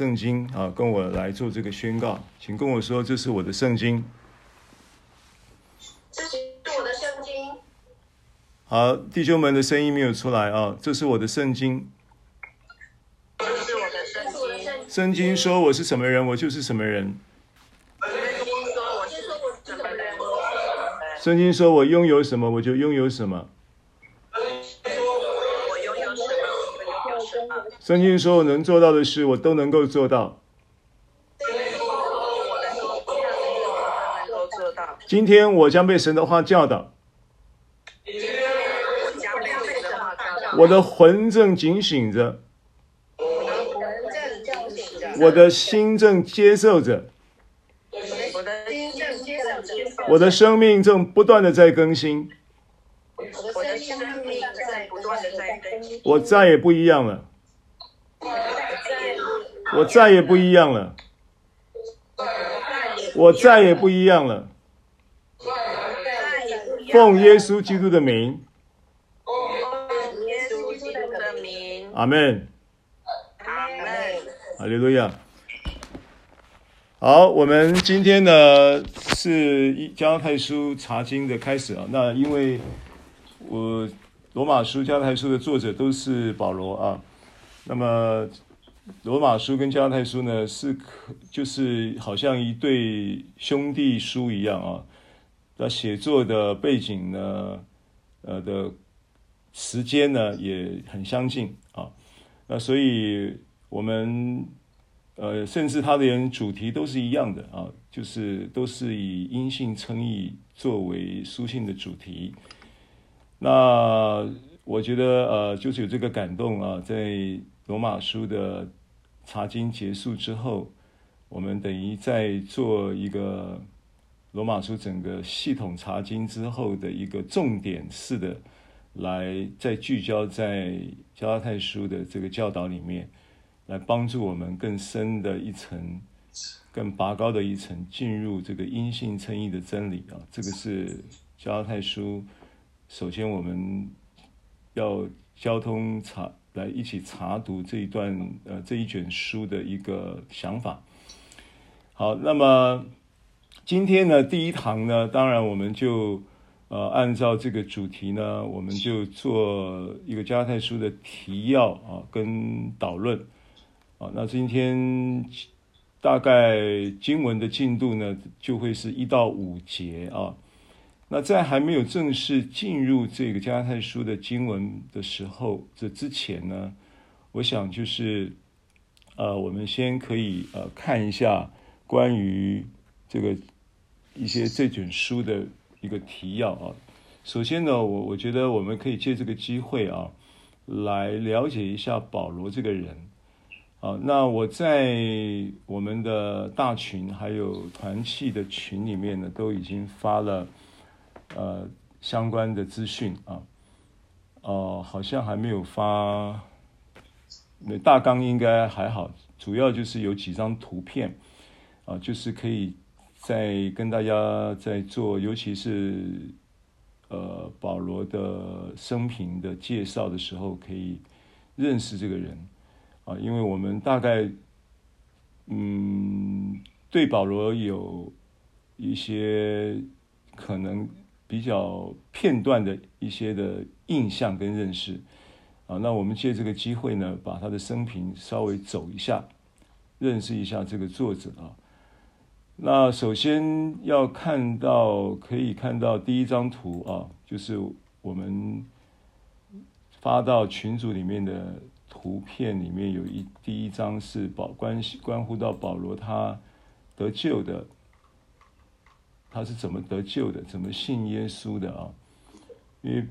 圣经啊，跟我来做这个宣告，请跟我说，这是我的圣经。这是我的圣经。好，弟兄们的声音没有出来啊，这是我的圣经。这是我的圣经。圣经说我是什么人，我就是什么人。圣经说我拥有什么，我就拥有什么。圣经说我能做到的事，我都能够做到。今天我将被神的话教导。我的魂正警醒着。我的心正接受着。我的生命正不断的在更新。我再也不一样了。我再也不一样了，我再也不一样了。奉耶稣基督的名，阿门，阿门，哈利路亚。好，我们今天呢是加拉太书查经的开始啊。那因为我罗马书、加拉太书的作者都是保罗啊，那么。罗马书跟加拉太书呢，是可就是好像一对兄弟书一样啊。那写作的背景呢，呃的时间呢也很相近啊。那所以我们呃，甚至他的人主题都是一样的啊，就是都是以因信称义作为书信的主题。那我觉得呃，就是有这个感动啊，在罗马书的。查经结束之后，我们等于在做一个罗马书整个系统查经之后的一个重点式的，来再聚焦在加拉太书的这个教导里面，来帮助我们更深的一层、更拔高的一层进入这个因性称义的真理啊！这个是加太书，首先我们要交通查。来一起查读这一段呃这一卷书的一个想法。好，那么今天呢第一堂呢，当然我们就呃按照这个主题呢，我们就做一个加泰书的提要啊跟导论啊。那今天大概经文的进度呢，就会是一到五节啊。那在还没有正式进入这个加拉太书的经文的时候，这之前呢，我想就是，呃，我们先可以呃看一下关于这个一些这卷书的一个提要啊。首先呢，我我觉得我们可以借这个机会啊，来了解一下保罗这个人啊。那我在我们的大群还有团契的群里面呢，都已经发了。呃，相关的资讯啊，哦、呃，好像还没有发，那大纲应该还好，主要就是有几张图片啊，就是可以再跟大家在做，尤其是呃保罗的生平的介绍的时候，可以认识这个人啊，因为我们大概嗯对保罗有一些可能。比较片段的一些的印象跟认识啊，那我们借这个机会呢，把他的生平稍微走一下，认识一下这个作者啊。那首先要看到，可以看到第一张图啊，就是我们发到群组里面的图片里面有一第一张是保关系关乎到保罗他得救的。他是怎么得救的？怎么信耶稣的啊？因为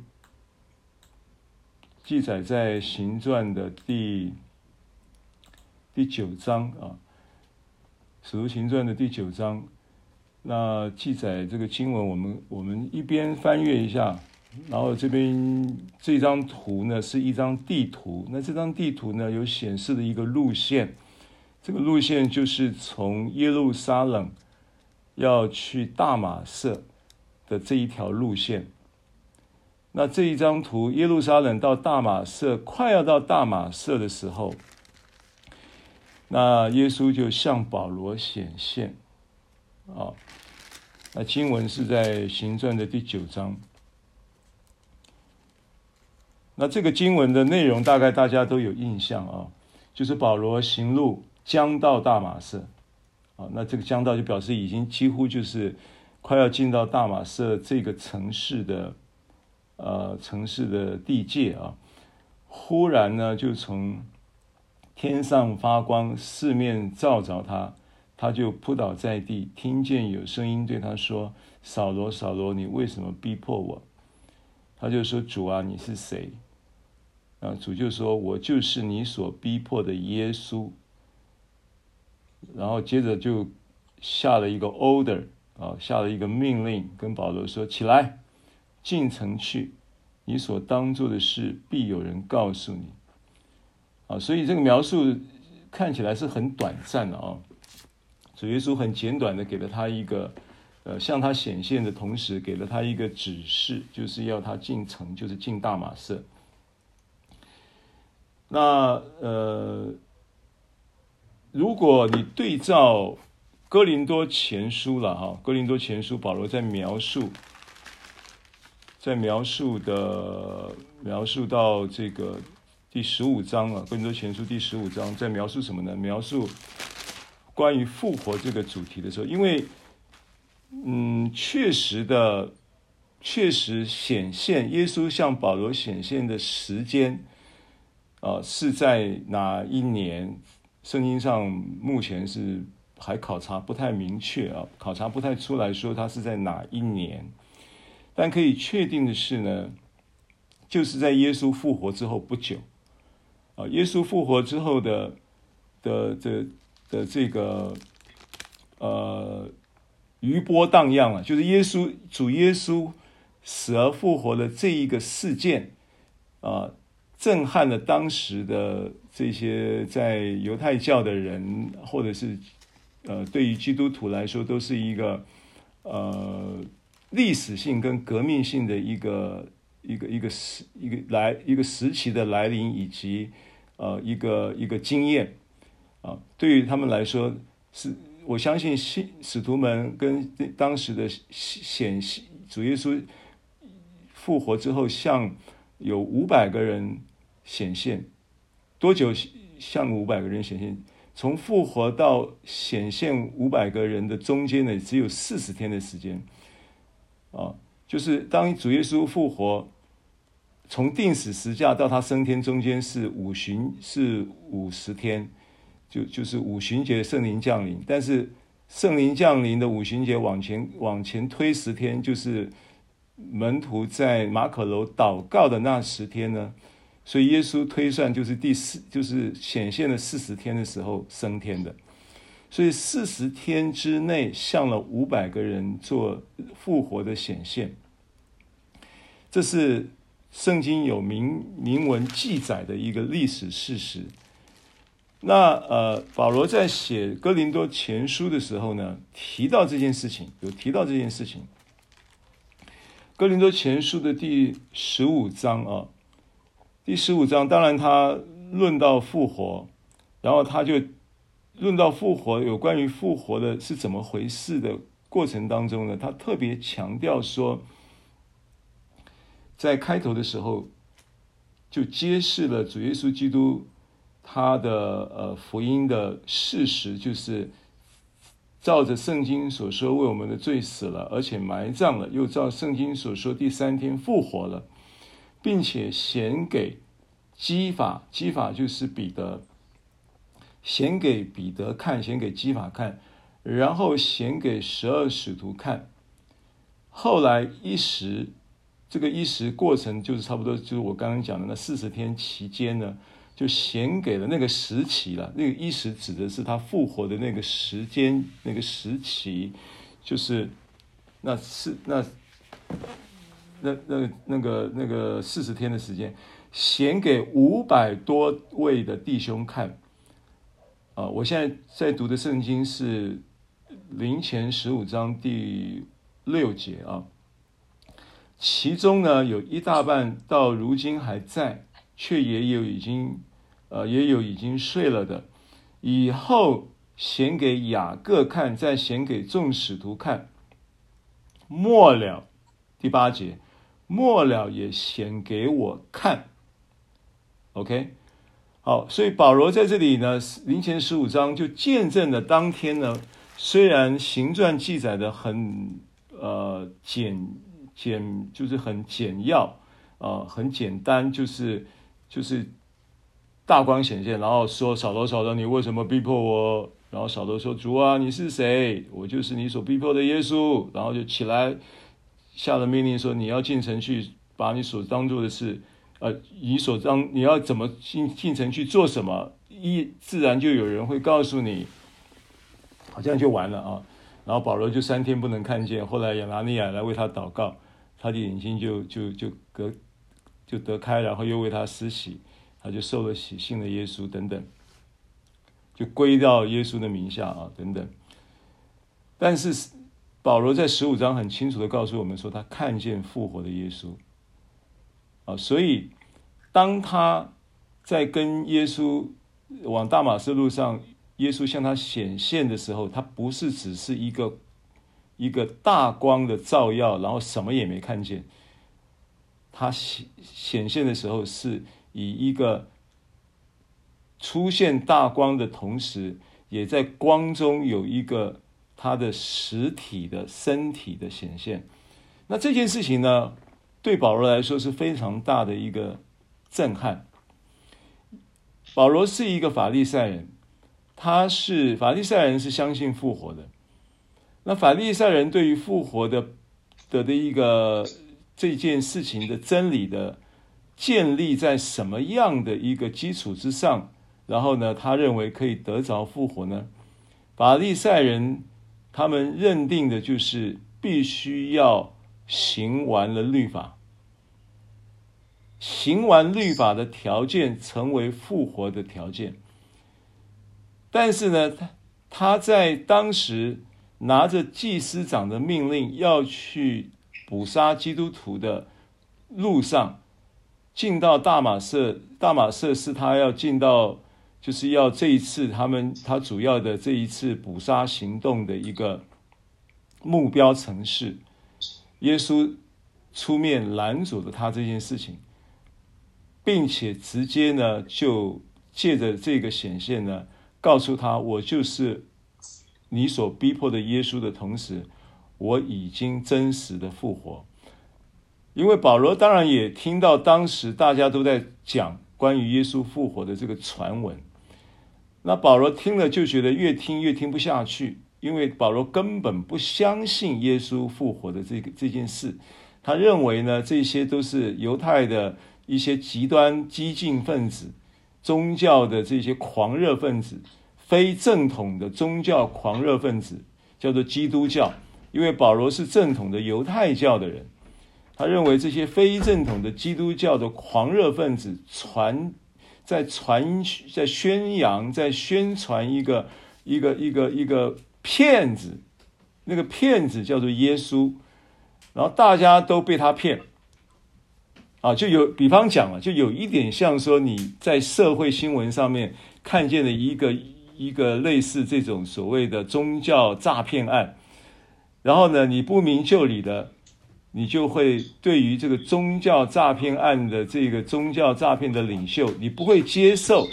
记载在行传的第第九章啊，使徒行传的第九章，那记载这个经文，我们我们一边翻阅一下，然后这边这张图呢是一张地图，那这张地图呢有显示的一个路线，这个路线就是从耶路撒冷。要去大马色的这一条路线，那这一张图，耶路撒冷到大马色，快要到大马色的时候，那耶稣就向保罗显现，啊，那经文是在行传的第九章。那这个经文的内容大概大家都有印象啊，就是保罗行路将到大马色，啊，那这个将到就表示已经几乎就是快要进到大马色这个城市的，呃，城市的地界啊，忽然呢就从。天上发光，四面照着他，他就扑倒在地，听见有声音对他说：“扫罗，扫罗，你为什么逼迫我？”他就说：“主啊，你是谁？”啊，主就说：“我就是你所逼迫的耶稣。”然后接着就下了一个 order 啊，下了一个命令，跟保罗说：“起来，进城去，你所当做的事必有人告诉你。”啊，所以这个描述看起来是很短暂的啊。主耶稣很简短的给了他一个，呃，向他显现的同时，给了他一个指示，就是要他进城，就是进大马色。那呃，如果你对照哥林多前书了哈，哥林多前书保罗在描述，在描述的描述到这个。第十五章啊，《哥林多前书》第十五章在描述什么呢？描述关于复活这个主题的时候，因为，嗯，确实的，确实显现耶稣向保罗显现的时间啊，是在哪一年？圣经上目前是还考察不太明确啊，考察不太出来说他是在哪一年。但可以确定的是呢，就是在耶稣复活之后不久。啊，耶稣复活之后的的的的这个呃余波荡漾啊，就是耶稣主耶稣死而复活的这一个事件啊，震撼了当时的这些在犹太教的人，或者是呃对于基督徒来说，都是一个呃历史性跟革命性的一个一个一个时一个来一个时期的来临以及。呃，一个一个经验啊，对于他们来说是，我相信信使徒们跟当时的显现主耶稣复活之后，向有五百个人显现，多久向五百个人显现？从复活到显现五百个人的中间呢，只有四十天的时间啊，就是当主耶稣复活。从钉死十架到他升天中间是五旬，是五十天，就就是五旬节圣灵降临。但是圣灵降临的五旬节往前往前推十天，就是门徒在马可楼祷告的那十天呢。所以耶稣推算就是第四，就是显现了四十天的时候升天的。所以四十天之内向了五百个人做复活的显现，这是。圣经有明明文记载的一个历史事实。那呃，保罗在写哥林多前书的时候呢，提到这件事情，有提到这件事情。哥林多前书的第十五章啊，第十五章，当然他论到复活，然后他就论到复活，有关于复活的是怎么回事的过程当中呢，他特别强调说。在开头的时候，就揭示了主耶稣基督他的呃福音的事实，就是照着圣经所说，为我们的罪死了，而且埋葬了，又照圣经所说，第三天复活了，并且显给基法，基法就是彼得，显给彼得看，显给基法看，然后显给十二使徒看，后来一时。这个一时过程就是差不多，就是我刚刚讲的那四十天期间呢，就显给了那个时期了。那个一时指的是他复活的那个时间，那个时期，就是那是那那那那个那个四十天的时间，显给五百多位的弟兄看。啊，我现在在读的圣经是林前十五章第六节啊。其中呢，有一大半到如今还在，却也有已经，呃，也有已经睡了的。以后显给雅各看，再显给众使徒看。末了，第八节，末了也显给我看。OK，好，所以保罗在这里呢，林前十五章就见证了当天呢，虽然行传记载的很呃简简，就是很简要啊、呃，很简单，就是就是大光显现，然后说扫罗扫罗，你为什么逼迫我？然后扫罗说：“主啊，你是谁？我就是你所逼迫的耶稣。”然后就起来，下了命令说：“你要进城去，把你所当做的事，呃，你所当你要怎么进进城去做什么？一自然就有人会告诉你，好像就完了啊。”然后保罗就三天不能看见。后来亚拿尼亚来为他祷告，他的眼睛就就就隔就得开，然后又为他施洗，他就受了洗，信了耶稣等等。就归到耶稣的名下啊，等等。但是保罗在十五章很清楚的告诉我们说，他看见复活的耶稣啊，所以当他在跟耶稣往大马士路上，耶稣向他显现的时候，他不是只是一个一个大光的照耀，然后什么也没看见。他显显现的时候，是以一个。出现大光的同时，也在光中有一个他的实体的身体的显现。那这件事情呢，对保罗来说是非常大的一个震撼。保罗是一个法利赛人，他是法利赛人，是相信复活的。那法利赛人对于复活的的的一个这件事情的真理的建立在什么样的一个基础之上？然后呢，他认为可以得着复活呢？法利赛人他们认定的就是必须要行完了律法，行完律法的条件成为复活的条件。但是呢，他他在当时拿着祭司长的命令要去捕杀基督徒的路上，进到大马色，大马色是他要进到。就是要这一次，他们他主要的这一次捕杀行动的一个目标城市，耶稣出面拦阻了他这件事情，并且直接呢就借着这个显现呢，告诉他我就是你所逼迫的耶稣的同时，我已经真实的复活。因为保罗当然也听到当时大家都在讲关于耶稣复活的这个传闻。那保罗听了就觉得越听越听不下去，因为保罗根本不相信耶稣复活的这个这件事，他认为呢，这些都是犹太的一些极端激进分子、宗教的这些狂热分子、非正统的宗教狂热分子，叫做基督教。因为保罗是正统的犹太教的人，他认为这些非正统的基督教的狂热分子传。在传、在宣扬、在宣传一个一个一个一个骗子，那个骗子叫做耶稣，然后大家都被他骗，啊，就有比方讲了，就有一点像说你在社会新闻上面看见的一个一个类似这种所谓的宗教诈骗案，然后呢，你不明就里的。你就会对于这个宗教诈骗案的这个宗教诈骗的领袖，你不会接受，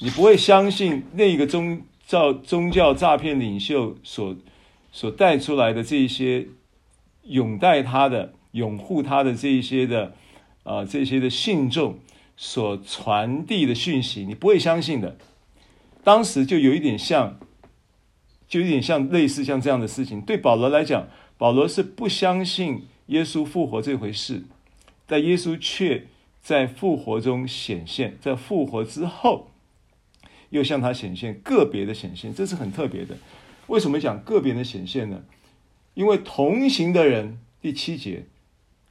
你不会相信那个宗教宗教诈骗领袖所所带出来的这一些拥戴他的、拥护他的这一些的啊、这些的信众所传递的讯息，你不会相信的。当时就有一点像，就有点像类似像这样的事情，对保罗来讲。保罗是不相信耶稣复活这回事，但耶稣却在复活中显现，在复活之后又向他显现，个别的显现，这是很特别的。为什么讲个别的显现呢？因为同行的人，第七节，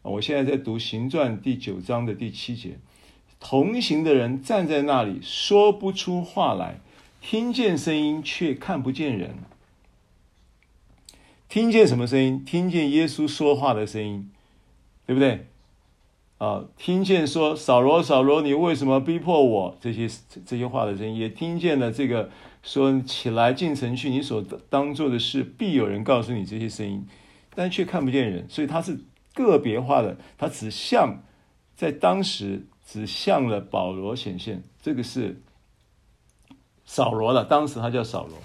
我现在在读行传第九章的第七节，同行的人站在那里说不出话来，听见声音却看不见人。听见什么声音？听见耶稣说话的声音，对不对？啊，听见说扫罗扫罗，你为什么逼迫我？这些这些话的声音，也听见了这个说起来进城去，你所当做的事，必有人告诉你这些声音，但却看不见人，所以他是个别化的，他只向在当时只向了保罗显现，这个是扫罗了，当时他叫扫罗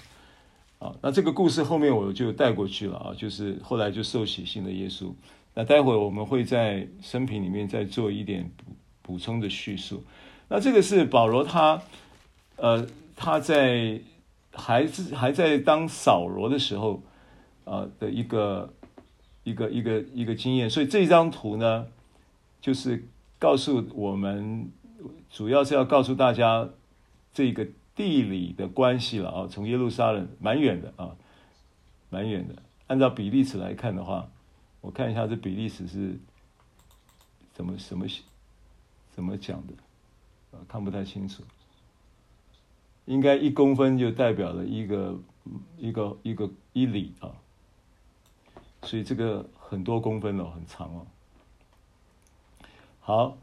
那这个故事后面我就带过去了啊，就是后来就受洗信的耶稣。那待会我们会在生平里面再做一点补补充的叙述。那这个是保罗他，呃，他在还是还在当扫罗的时候，呃的一个一个一个一个经验。所以这张图呢，就是告诉我们，主要是要告诉大家这个地理的关系了啊。从耶路撒冷蛮远的啊，蛮远的。按照比例尺来看的话。我看一下这比利时是怎么什么怎么讲的，啊，看不太清楚。应该一公分就代表了一个一个一个一里啊，所以这个很多公分哦，很长哦。好，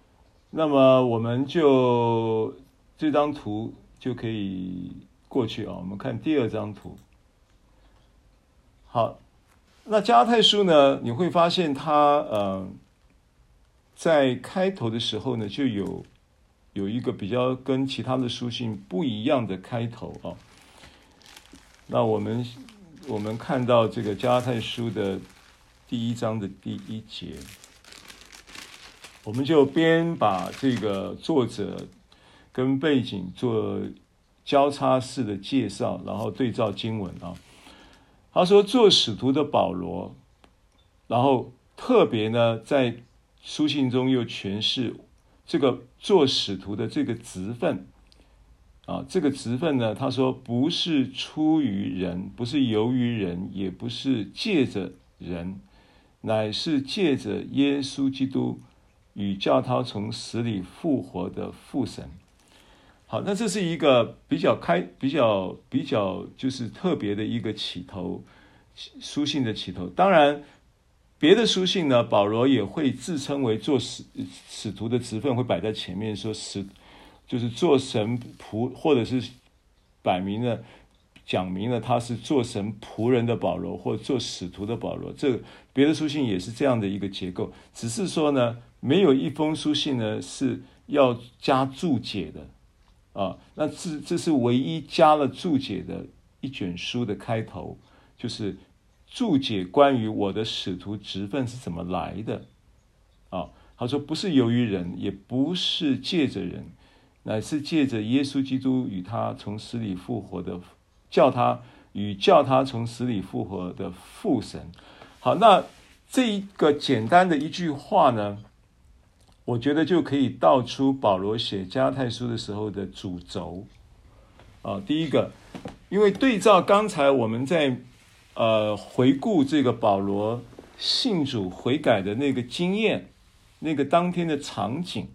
那么我们就这张图就可以过去啊。我们看第二张图。好。那加拉太书呢？你会发现它呃，在开头的时候呢，就有有一个比较跟其他的书信不一样的开头啊。那我们我们看到这个加拉太书的第一章的第一节，我们就边把这个作者跟背景做交叉式的介绍，然后对照经文啊。他说：“做使徒的保罗，然后特别呢，在书信中又诠释这个做使徒的这个职分啊，这个职分呢，他说不是出于人，不是由于人，也不是借着人，乃是借着耶稣基督与叫他从死里复活的父神。”好，那这是一个比较开、比较比较就是特别的一个起头，书信的起头。当然，别的书信呢，保罗也会自称为做使使徒的职分会摆在前面，说使就是做神仆，或者是摆明了讲明了他是做神仆人的保罗，或做使徒的保罗。这个别的书信也是这样的一个结构，只是说呢，没有一封书信呢是要加注解的。啊，那这这是唯一加了注解的一卷书的开头，就是注解关于我的使徒职分是怎么来的。啊，他说不是由于人，也不是借着人，乃是借着耶稣基督与他从死里复活的，叫他与叫他从死里复活的父神。好，那这一个简单的一句话呢，我觉得就可以道出保罗写加泰书的时候的主轴啊。第一个，因为对照刚才我们在呃回顾这个保罗信主悔改的那个经验，那个当天的场景，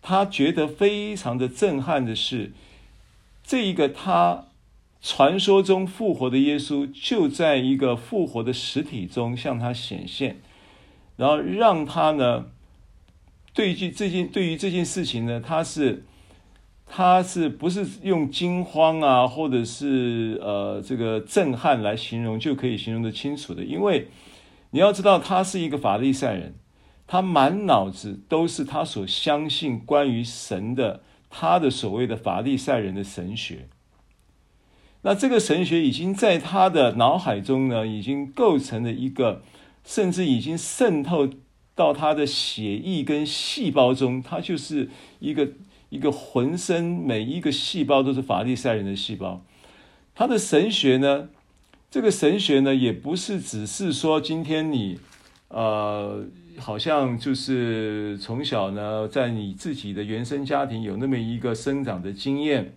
他觉得非常的震撼的是，这一个他传说中复活的耶稣就在一个复活的实体中向他显现，然后让他呢。对于这件对于这件事情呢，他是他是不是用惊慌啊，或者是呃这个震撼来形容就可以形容得清楚的？因为你要知道，他是一个法利赛人，他满脑子都是他所相信关于神的，他的所谓的法利赛人的神学。那这个神学已经在他的脑海中呢，已经构成了一个，甚至已经渗透。到他的血液跟细胞中，他就是一个一个浑身每一个细胞都是法利赛人的细胞。他的神学呢，这个神学呢，也不是只是说今天你呃，好像就是从小呢，在你自己的原生家庭有那么一个生长的经验，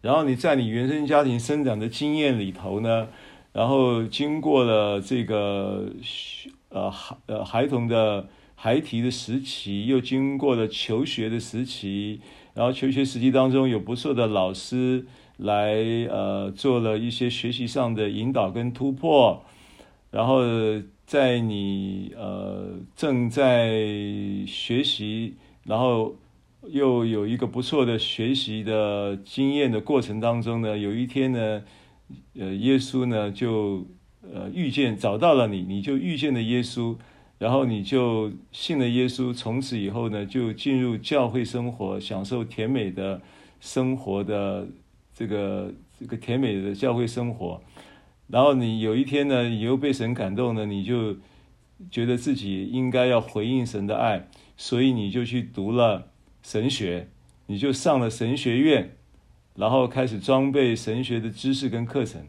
然后你在你原生家庭生长的经验里头呢，然后经过了这个。呃，孩呃孩童的孩提的时期，又经过了求学的时期，然后求学时期当中有不错的老师来呃做了一些学习上的引导跟突破，然后在你呃正在学习，然后又有一个不错的学习的经验的过程当中呢，有一天呢，呃，耶稣呢就呃遇见找到了你，你就遇见了耶稣，然后你就信了耶稣，从此以后呢就进入教会生活，享受甜美的生活的这个这个甜美的教会生活。然后你有一天呢，你又被神感动呢，你就觉得自己应该要回应神的爱，所以你就去读了神学，你就上了神学院，然后开始装备神学的知识跟课程。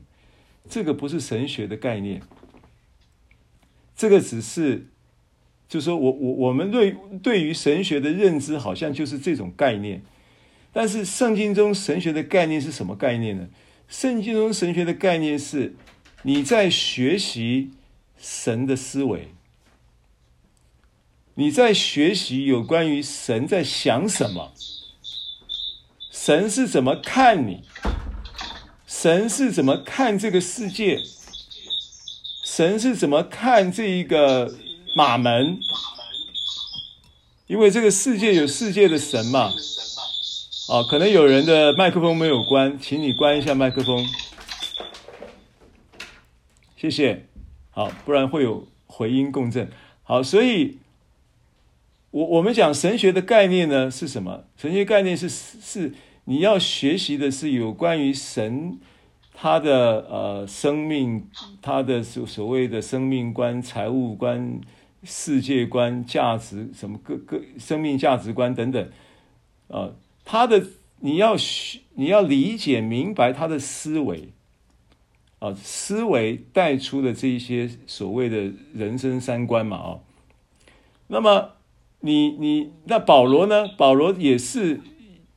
这个不是神学的概念，这个只是，就是说我我我们对对于神学的认知好像就是这种概念，但是圣经中神学的概念是什么概念呢？圣经中神学的概念是。你在学习神的思维，你在学习有关于神在想什么，神是怎么看你，神是怎么看这个世界，神是怎么看这一个马门，因为这个世界有世界的神嘛。啊，可能有人的麦克风没有关，请你关一下麦克风。谢谢，好，不然会有回音共振。好，所以，我我们讲神学的概念呢是什么？神学概念是是你要学习的是有关于神他的呃生命，他的所所谓的生命观、财务观、世界观、价值什么各各生命价值观等等，呃，他的你要学你要理解明白他的思维。啊，思维带出的这一些所谓的人生三观嘛，啊，那么你你那保罗呢？保罗也是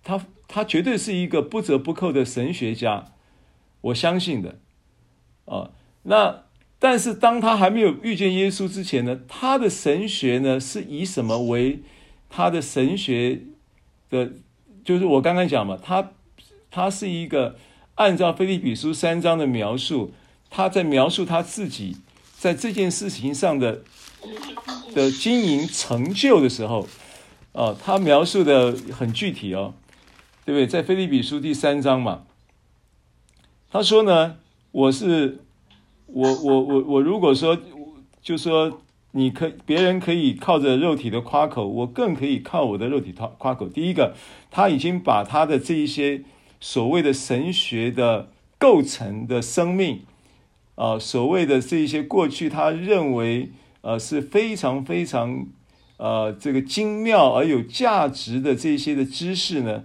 他他绝对是一个不折不扣的神学家，我相信的，啊，那但是当他还没有遇见耶稣之前呢，他的神学呢是以什么为他的神学的？就是我刚刚讲嘛，他他是一个。按照腓立比书三章的描述，他在描述他自己在这件事情上的的经营成就的时候，啊，他描述的很具体哦，对不对？在腓立比书第三章嘛，他说呢，我是我我我我如果说就说你可别人可以靠着肉体的夸口，我更可以靠我的肉体夸夸口。第一个，他已经把他的这一些。所谓的神学的构成的生命，啊，所谓的这一些过去他认为呃是非常非常呃这个精妙而有价值的这些的知识呢，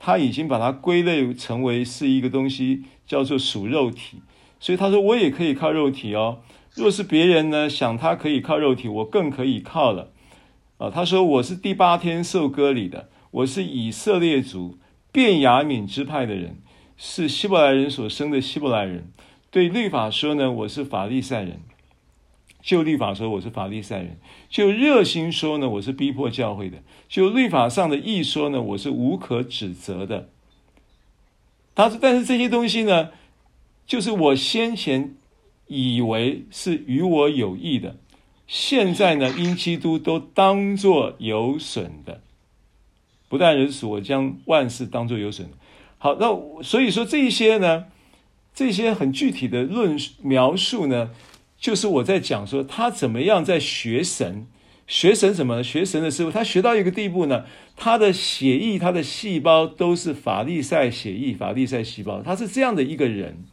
他已经把它归类成为是一个东西，叫做属肉体。所以他说我也可以靠肉体哦。若是别人呢想他可以靠肉体，我更可以靠了。啊，他说我是第八天受割礼的，我是以色列族。便雅悯支派的人是希伯来人所生的希伯来人。对律法说呢，我是法利赛人；就律法说，我是法利赛人；就热心说呢，我是逼迫教会的；就律法上的义说呢，我是无可指责的。他说，但是这些东西呢，就是我先前以为是与我有益的，现在呢，因基督都当作有损的。不但如此，我将万事当作有损。好，那所以说这些呢，这些很具体的论述描述呢，就是我在讲说他怎么样在学神，学神什么？学神的时候，他学到一个地步呢，他的血液、他的细胞都是法利赛血液、法利赛细胞，他是这样的一个人。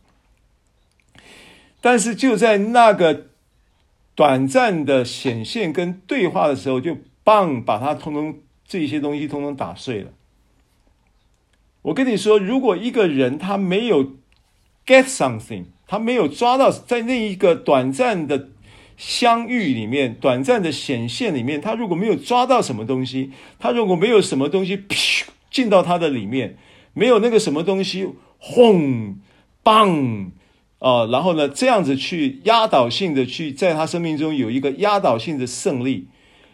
但是就在那个短暂的显现跟对话的时候，就棒把他通通。这些东西通通打碎了。我跟你说，如果一个人他没有 get something，他没有抓到在那一个短暂的相遇里面、短暂的显现里面，他如果没有抓到什么东西，他如果没有什么东西噗进到他的里面，没有那个什么东西轰棒啊，然后呢，这样子去压倒性的去在他生命中有一个压倒性的胜利，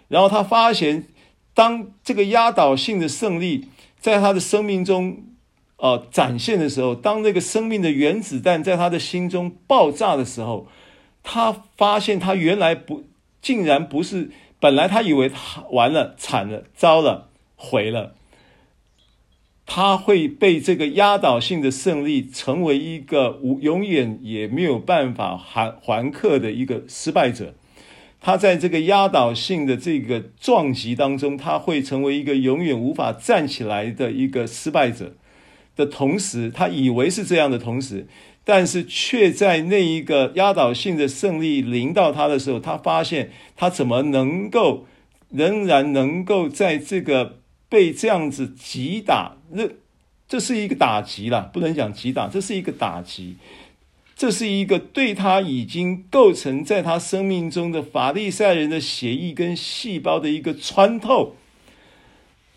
然后他发现。当这个压倒性的胜利在他的生命中，呃，展现的时候，当那个生命的原子弹在他的心中爆炸的时候，他发现他原来不，竟然不是，本来他以为他完了，惨了，糟了，毁了。他会被这个压倒性的胜利成为一个无永远也没有办法还还客的一个失败者。他在这个压倒性的这个撞击当中，他会成为一个永远无法站起来的一个失败者的同时，他以为是这样的同时，但是却在那一个压倒性的胜利临到他的时候，他发现他怎么能够仍然能够在这个。被这样子击打，这这是一个打击了，不能讲击打，这是一个打击，这是一个对他已经构成在他生命中的法利赛人的血液跟细胞的一个穿透。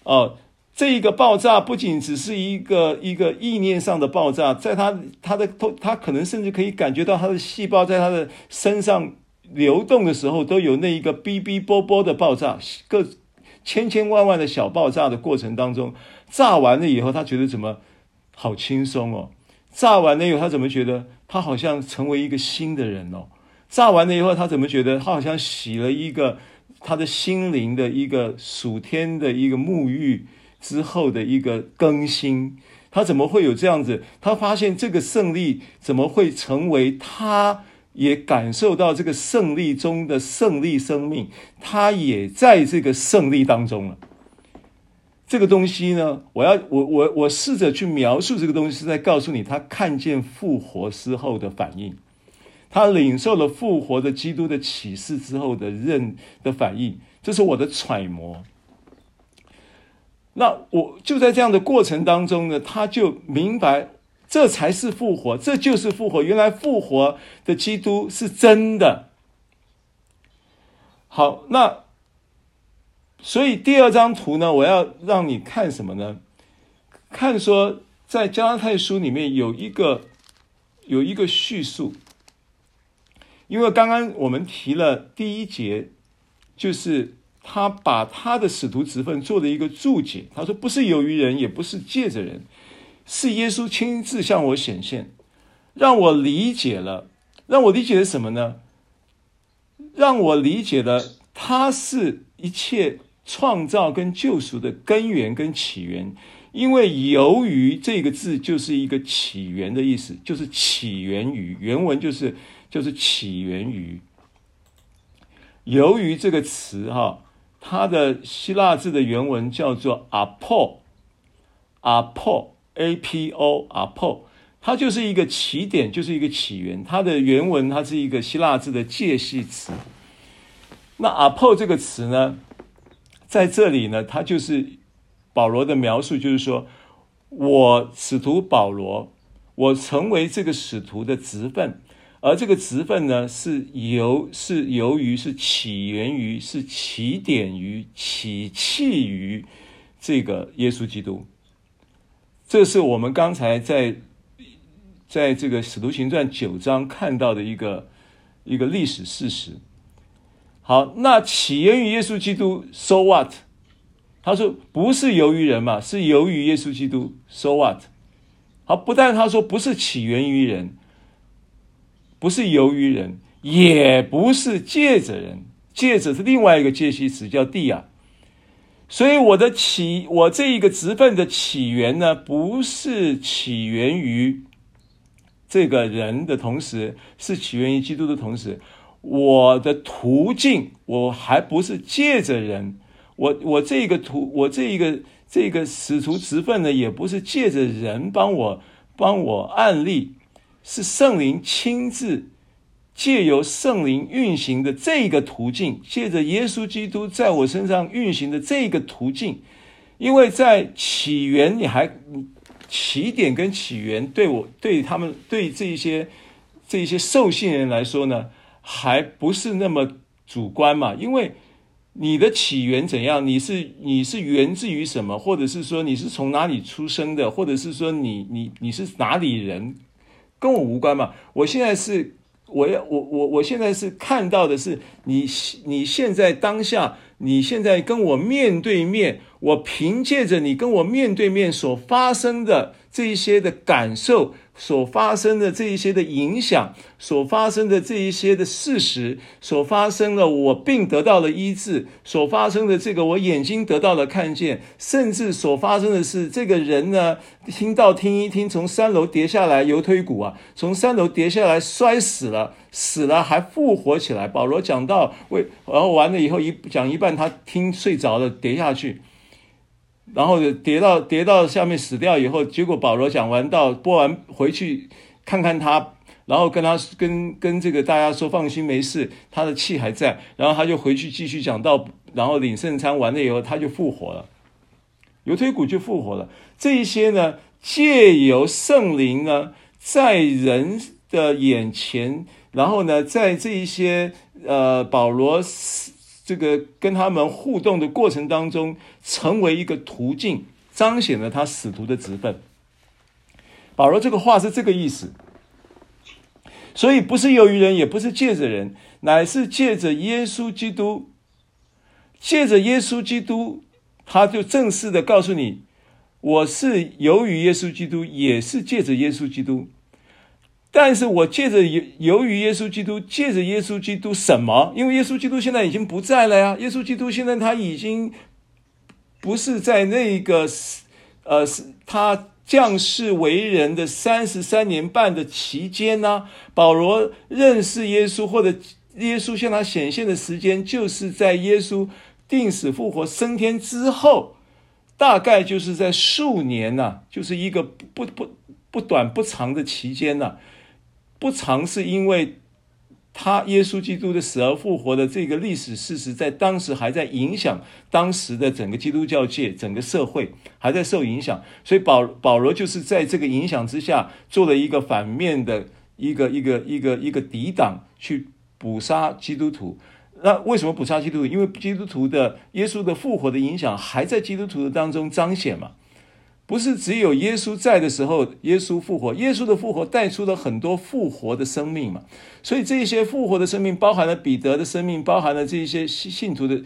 哦，这一个爆炸不仅只是一个一个意念上的爆炸，在他他的他可能甚至可以感觉到他的细胞在他的身上流动的时候，都有那一个哔哔啵啵的爆炸各。千千万万的小爆炸的过程当中，炸完了以后，他觉得怎么好轻松哦？炸完了以后，他怎么觉得他好像成为一个新的人哦？炸完了以后，他怎么觉得他好像洗了一个他的心灵的一个属天的一个沐浴之后的一个更新？他怎么会有这样子？他发现这个胜利怎么会成为他？也感受到这个胜利中的胜利生命，他也在这个胜利当中了。这个东西呢，我要我我我试着去描述这个东西，是在告诉你他看见复活之后的反应，他领受了复活的基督的启示之后的认的反应，这是我的揣摩。那我就在这样的过程当中呢，他就明白。这才是复活，这就是复活。原来复活的基督是真的。好，那所以第二张图呢，我要让你看什么呢？看说在加拉太书里面有一个有一个叙述，因为刚刚我们提了第一节，就是他把他的使徒职分做了一个注解。他说：“不是由于人，也不是借着人。”是耶稣亲自向我显现，让我理解了，让我理解了什么呢？让我理解了，他是一切创造跟救赎的根源跟起源。因为由于这个字就是一个起源的意思，就是起源于，原文就是就是起源于。由于这个词哈，它的希腊字的原文叫做阿破，阿破。A P O 阿破，它就是一个起点，就是一个起源。它的原文它是一个希腊字的介系词。那阿破这个词呢，在这里呢，它就是保罗的描述，就是说我使徒保罗，我成为这个使徒的职分，而这个职分呢，是由是由于是起源于是起点于起气于这个耶稣基督。这是我们刚才在在这个《使徒行传》九章看到的一个一个历史事实。好，那起源于耶稣基督，so what？他说不是由于人嘛，是由于耶稣基督，so what？好，不但他说不是起源于人，不是由于人，也不是借着人，借着是另外一个介系词叫地啊。所以我的起，我这一个职分的起源呢，不是起源于这个人的同时，是起源于基督的同时，我的途径我还不是借着人，我我这个途，我这一个这个使徒职分呢，也不是借着人帮我帮我案例，是圣灵亲自。借由圣灵运行的这个途径，借着耶稣基督在我身上运行的这个途径，因为在起源，你还起点跟起源对我对他们对这一些这一些受信人来说呢，还不是那么主观嘛？因为你的起源怎样，你是你是源自于什么，或者是说你是从哪里出生的，或者是说你你你是哪里人，跟我无关嘛？我现在是。我要我我我现在是看到的是你你现在当下你现在跟我面对面，我凭借着你跟我面对面所发生的这一些的感受所发生的这一些的影响，所发生的这一些的事实，所发生了我病得到了医治，所发生的这个我眼睛得到了看见，甚至所发生的是这个人呢，听到听一听，从三楼跌下来，犹推骨啊，从三楼跌下来摔死了，死了还复活起来。保罗讲到为，然后完了以后一讲一半，他听睡着了，跌下去。然后跌到跌到下面死掉以后，结果保罗讲完道播完回去看看他，然后跟他跟跟这个大家说放心没事，他的气还在，然后他就回去继续讲道，然后领圣餐完了以后他就复活了，犹推骨就复活了。这一些呢，借由圣灵呢，在人的眼前，然后呢，在这一些呃保罗死。这个跟他们互动的过程当中，成为一个途径，彰显了他使徒的职分。保罗这个话是这个意思，所以不是由于人，也不是借着人，乃是借着耶稣基督，借着耶稣基督，他就正式的告诉你，我是由于耶稣基督，也是借着耶稣基督。但是我借着由由于耶稣基督，借着耶稣基督什么？因为耶稣基督现在已经不在了呀。耶稣基督现在他已经不是在那个呃，是他降世为人的三十三年半的期间呢、保罗认识耶稣，或者耶稣向他显现的时间，就是在耶稣定死复活升天之后，大概就是在数年呐、啊，就是一个不不不短不长的期间呐、啊。不常是因为他耶稣基督的死而复活的这个历史事实，在当时还在影响当时的整个基督教界、整个社会还在受影响，所以保保罗就是在这个影响之下，做了一个反面的一个一个一个一个抵挡，去捕杀基督徒。那为什么捕杀基督徒？因为基督徒的耶稣的复活的影响还在基督徒的当中彰显嘛。不是只有耶稣在的时候，耶稣复活，耶稣的复活带出了很多复活的生命嘛。所以这些复活的生命包含了彼得的生命，包含了这些信徒的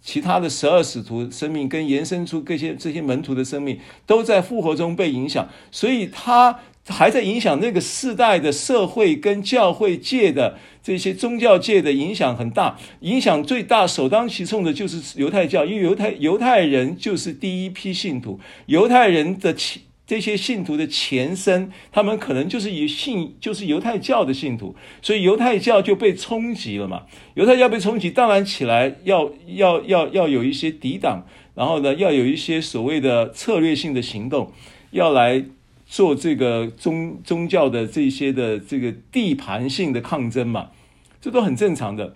其他的十二使徒生命，跟延伸出这些这些门徒的生命，都在复活中被影响。所以他还在影响那个世代的社会跟教会界的。这些宗教界的影响很大，影响最大、首当其冲的就是犹太教，因为犹太犹太人就是第一批信徒，犹太人的前这些信徒的前身，他们可能就是以信就是犹太教的信徒，所以犹太教就被冲击了嘛。犹太教被冲击，当然起来要要要要有一些抵挡，然后呢，要有一些所谓的策略性的行动，要来。做这个宗宗教的这些的这个地盘性的抗争嘛，这都很正常的。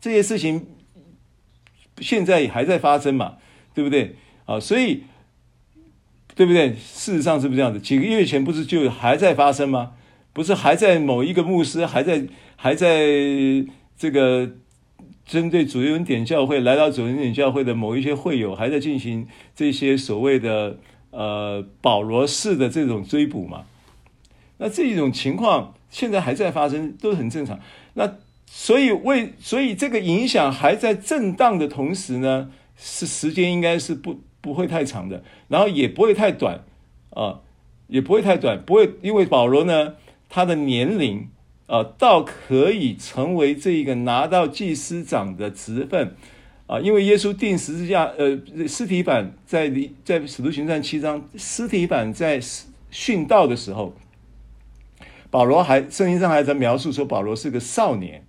这些事情现在也还在发生嘛，对不对？啊，所以对不对？事实上是不是这样子？几个月前不是就还在发生吗？不是还在某一个牧师还在还在这个针对主恩典教会来到主恩典教会的某一些会友还在进行这些所谓的。呃，保罗式的这种追捕嘛，那这种情况现在还在发生，都很正常。那所以为所以这个影响还在震荡的同时呢，是时间应该是不不会太长的，然后也不会太短啊，也不会太短，不会因为保罗呢，他的年龄啊，倒可以成为这一个拿到祭司长的职分。啊，因为耶稣钉十字架，呃，司提反在在使徒行传七章，司提反在殉道的时候，保罗还圣经上还在描述说保罗是个少年，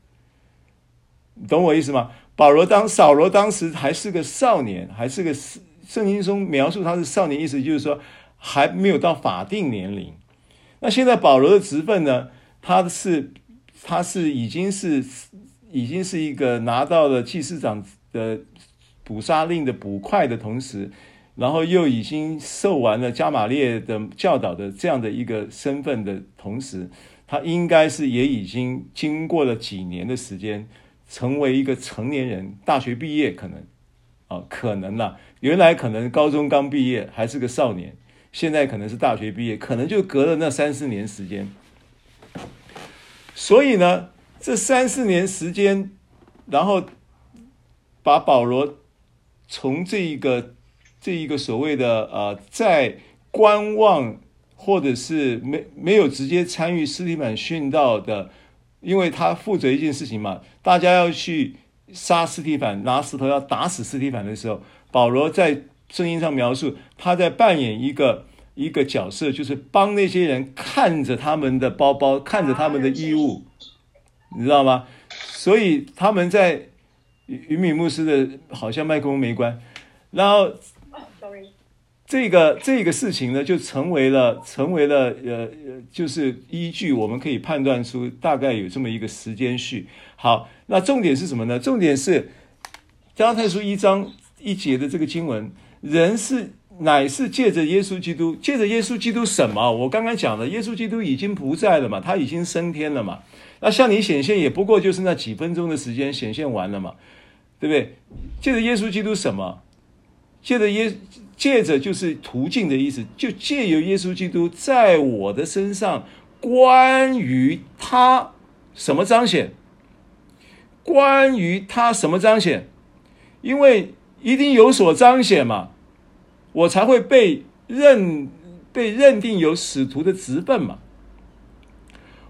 懂我意思吗？保罗当扫罗当时还是个少年，还是个圣经中描述他是少年，意思就是说还没有到法定年龄。那现在保罗的职分呢？他是他是已经是已经是一个拿到了祭司长。的捕杀令的捕快的同时，然后又已经受完了加玛列的教导的这样的一个身份的同时，他应该是也已经经过了几年的时间，成为一个成年人，大学毕业可能啊，可能啦，原来可能高中刚毕业还是个少年，现在可能是大学毕业，可能就隔了那三四年时间。所以呢，这三四年时间，然后。把保罗从这一个这一个所谓的呃，在观望或者是没没有直接参与斯提反殉道的，因为他负责一件事情嘛，大家要去杀斯提反，拿石头要打死斯提反的时候，保罗在圣经上描述他在扮演一个一个角色，就是帮那些人看着他们的包包，看着他们的衣物，你知道吗？所以他们在云敏牧师的好像麦克风没关，然后。这个这个事情呢，就成为了成为了呃，就是依据，我们可以判断出大概有这么一个时间序。好，那重点是什么呢？重点是加拉太书一章一节的这个经文，人是乃是借着耶稣基督，借着耶稣基督什么？我刚刚讲了，耶稣基督已经不在了嘛，他已经升天了嘛。那向你显现也不过就是那几分钟的时间显现完了嘛，对不对？借着耶稣基督什么？借着耶。借着就是途径的意思，就借由耶稣基督在我的身上，关于他什么彰显？关于他什么彰显？因为一定有所彰显嘛，我才会被认被认定有使徒的职分嘛。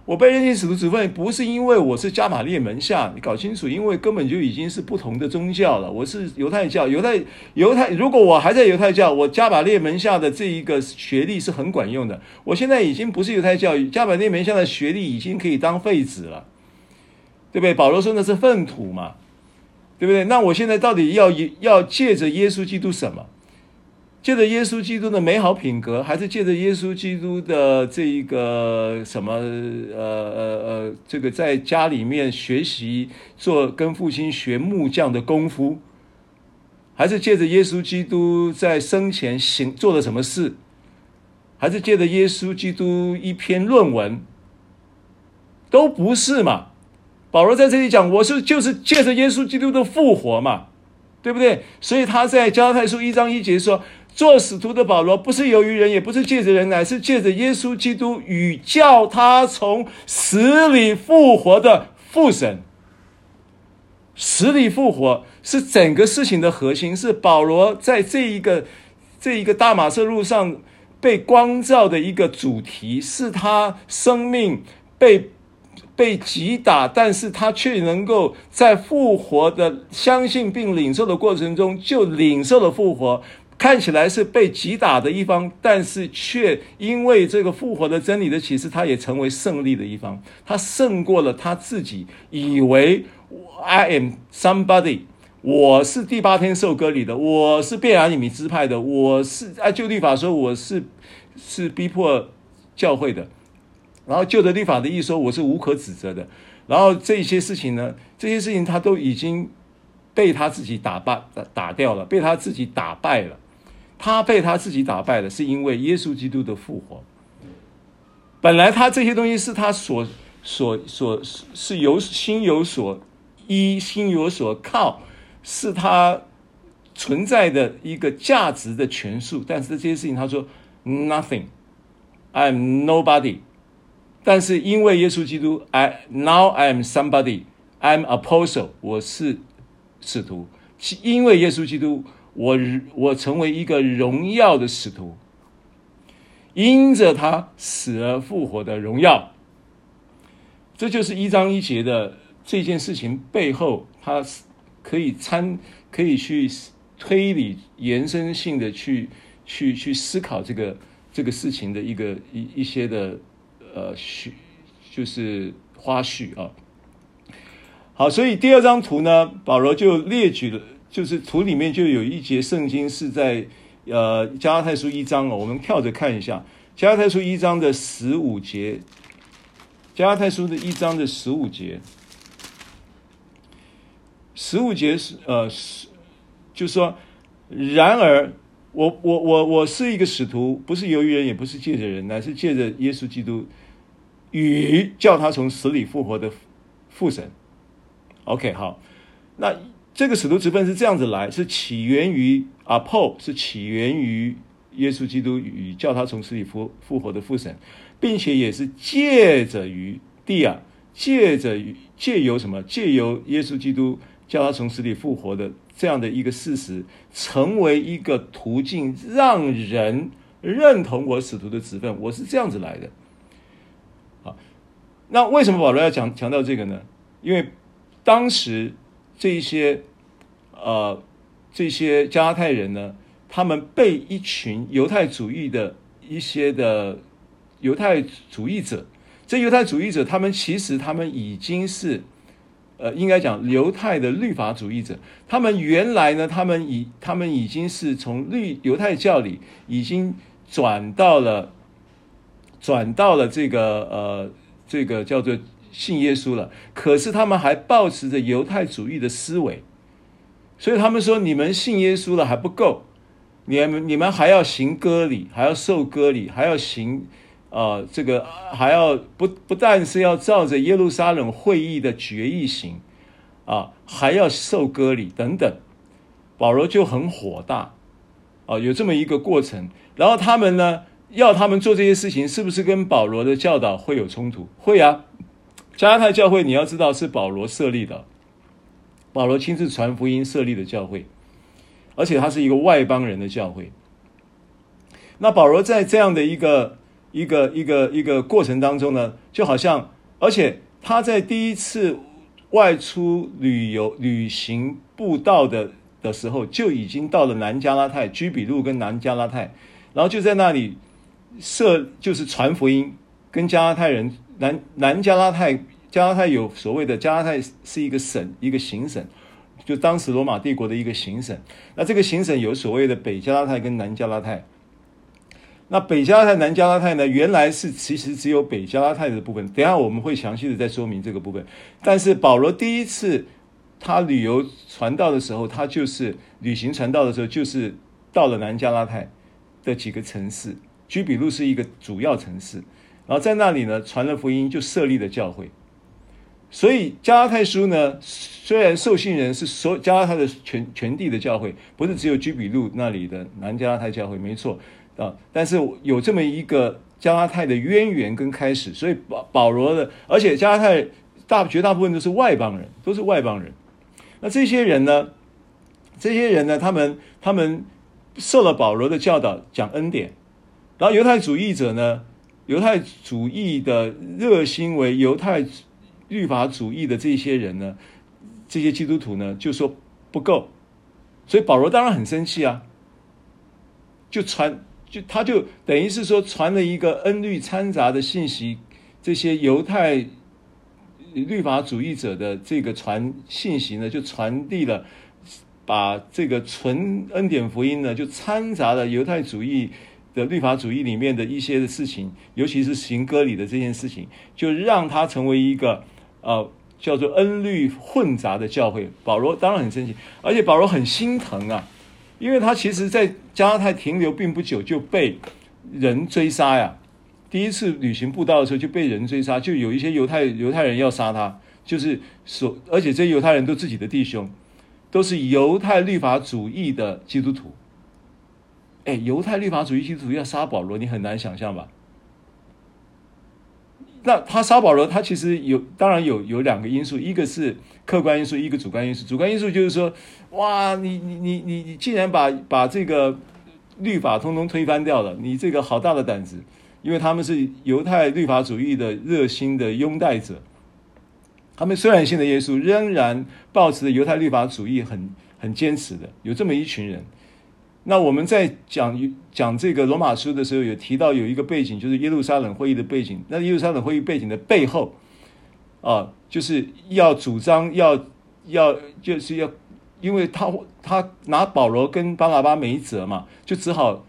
我被认定使徒职分，不是因为我是加玛列门下，你搞清楚，因为根本就已经是不同的宗教了。我是犹太教，犹太犹太，如果我还在犹太教，我加玛列门下的这一个学历是很管用的。我现在已经不是犹太教，加玛列门下的学历已经可以当废纸了，对不对？保罗说那是粪土嘛，对不对？那我现在到底要要借着耶稣基督什么？借着耶稣基督的美好品格，还是借着耶稣基督的这一个什么呃呃呃，这个在家里面学习做跟父亲学木匠的功夫，还是借着耶稣基督在生前行做了什么事，还是借着耶稣基督一篇论文，都不是嘛？保罗在这里讲，我是就是借着耶稣基督的复活嘛，对不对？所以他在加拉太书一章一节说。做使徒的保罗不是由于人，也不是借着人，乃是借着耶稣基督与叫他从死里复活的父神。死里复活是整个事情的核心，是保罗在这一个这一个大马色路上被光照的一个主题，是他生命被被击打，但是他却能够在复活的相信并领受的过程中，就领受了复活。看起来是被击打的一方，但是却因为这个复活的真理的启示，他也成为胜利的一方。他胜过了他自己，以为 I am somebody，我是第八天受割礼的，我是便雅悯支，支派的，我是按旧律法说我是是逼迫教会的，然后旧的律法的意思说我是无可指责的，然后这些事情呢，这些事情他都已经被他自己打败打打掉了，被他自己打败了。他被他自己打败了，是因为耶稣基督的复活。本来他这些东西是他所所所是有心有所依，心有所靠，是他存在的一个价值的权数。但是这些事情，他说 nothing，I'm nobody。但是因为耶稣基督，I now I'm somebody，I'm apostle，我是使徒。因为耶稣基督。我我成为一个荣耀的使徒，因着他死而复活的荣耀，这就是一章一节的这件事情背后，他可以参可以去推理延伸性的去去去思考这个这个事情的一个一一些的呃序，就是花絮啊。好，所以第二张图呢，保罗就列举了。就是图里面就有一节圣经是在呃加拉太书一章哦，我们跳着看一下加拉太书一章的十五节，加拉太书的一章的十五节，十五节是呃是，就说，然而我我我我是一个使徒，不是由于人，也不是借着人，乃是借着耶稣基督与叫他从死里复活的父神。OK，好，那。这个使徒职分是这样子来，是起源于阿波，是起源于耶稣基督与叫他从死里复复活的父神，并且也是借着于地啊，借着于借由什么？借由耶稣基督叫他从死里复活的这样的一个事实，成为一个途径，让人认同我使徒的职分，我是这样子来的。好，那为什么保罗要讲强调这个呢？因为当时这一些呃这些加太人呢，他们被一群犹太主义的一些的犹太主义者，这犹太主义者他们其实他们已经是。呃，应该讲犹太的律法主义者，他们原来呢，他们已他们已经是从律犹太教里已经转到了转到了这个呃这个叫做信耶稣了。可是他们还保持着犹太主义的思维，所以他们说：你们信耶稣了还不够，你们你们还要行割礼，还要受割礼，还要行。啊、这个还要不不但是要照着耶路撒冷会议的决议行，啊，还要受割礼等等。保罗就很火大，啊，有这么一个过程。然后他们呢，要他们做这些事情，是不是跟保罗的教导会有冲突？会啊。加拉太教会你要知道是保罗设立的，保罗亲自传福音设立的教会，而且他是一个外邦人的教会。那保罗在这样的一个。一个一个一个过程当中呢，就好像，而且他在第一次外出旅游、旅行布道的的时候，就已经到了南加拉太、居比路跟南加拉太，然后就在那里设，就是传福音，跟加拉太人南南加拉太加拉太有所谓的加拉太是一个省，一个行省，就当时罗马帝国的一个行省。那这个行省有所谓的北加拉太跟南加拉太。那北加拉太、南加拉太呢？原来是其实只有北加拉太的部分。等下我们会详细的再说明这个部分。但是保罗第一次他旅游传道的时候，他就是旅行传道的时候，就是到了南加拉太的几个城市，居比路是一个主要城市，然后在那里呢传了福音，就设立了教会。所以加拉太书呢，虽然受信人是所加拉太的全全地的教会，不是只有居比路那里的南加拉太教会，没错。啊！但是有这么一个加拉太的渊源跟开始，所以保保罗的，而且加拉太大绝大部分都是外邦人，都是外邦人。那这些人呢？这些人呢？他们他们受了保罗的教导，讲恩典。然后犹太主义者呢？犹太主义的热心为犹太律法主义的这些人呢？这些基督徒呢？就说不够，所以保罗当然很生气啊，就传。就他就等于是说传了一个恩律掺杂的信息，这些犹太律法主义者的这个传信息呢，就传递了，把这个纯恩典福音呢，就掺杂了犹太主义的律法主义里面的一些的事情，尤其是行割礼的这件事情，就让他成为一个呃叫做恩律混杂的教会。保罗当然很生气，而且保罗很心疼啊。因为他其实，在加拉太停留并不久，就被人追杀呀。第一次旅行布道的时候，就被人追杀，就有一些犹太犹太人要杀他，就是所，而且这些犹太人都自己的弟兄，都是犹太律法主义的基督徒。哎，犹太律法主义基督徒要杀保罗，你很难想象吧？那他杀保罗，他其实有，当然有有两个因素，一个是客观因素，一个主观因素。主观因素就是说，哇，你你你你你竟然把把这个律法通通推翻掉了，你这个好大的胆子！因为他们是犹太律法主义的热心的拥戴者，他们虽然信了耶稣，仍然保持着犹太律法主义很很坚持的，有这么一群人。那我们在讲讲这个罗马书的时候，有提到有一个背景，就是耶路撒冷会议的背景。那耶路撒冷会议背景的背后，啊，就是要主张要要就是要，因为他他拿保罗跟巴拿巴没辙嘛，就只好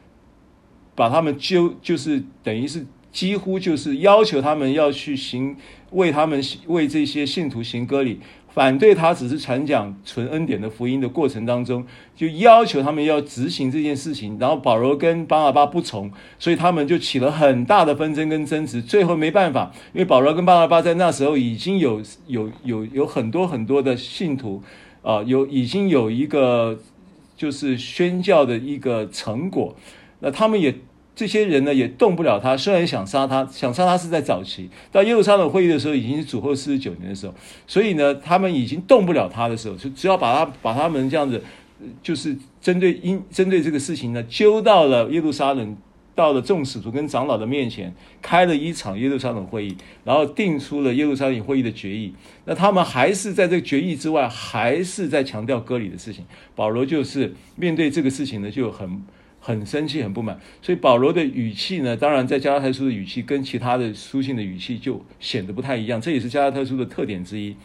把他们揪，就是等于是几乎就是要求他们要去行为他们为这些信徒行割礼。反对他只是传讲纯恩典的福音的过程当中，就要求他们要执行这件事情，然后保罗跟巴拿巴不从，所以他们就起了很大的纷争跟争执。最后没办法，因为保罗跟巴拿巴在那时候已经有有有有很多很多的信徒，啊，有已经有一个就是宣教的一个成果，那他们也。这些人呢也动不了他，虽然想杀他，想杀他是在早期，到耶路撒冷会议的时候已经是主后四十九年的时候，所以呢，他们已经动不了他的时候，就只要把他把他们这样子，就是针对因针对这个事情呢，揪到了耶路撒冷到了众使徒跟长老的面前，开了一场耶路撒冷会议，然后定出了耶路撒冷会议的决议。那他们还是在这个决议之外，还是在强调割礼的事情。保罗就是面对这个事情呢，就很很生气、很不满。所以保罗的语气呢，当然在加拉太书的语气跟其他的书信的语气就显得不太一样。这也是加拉太书的特点之一。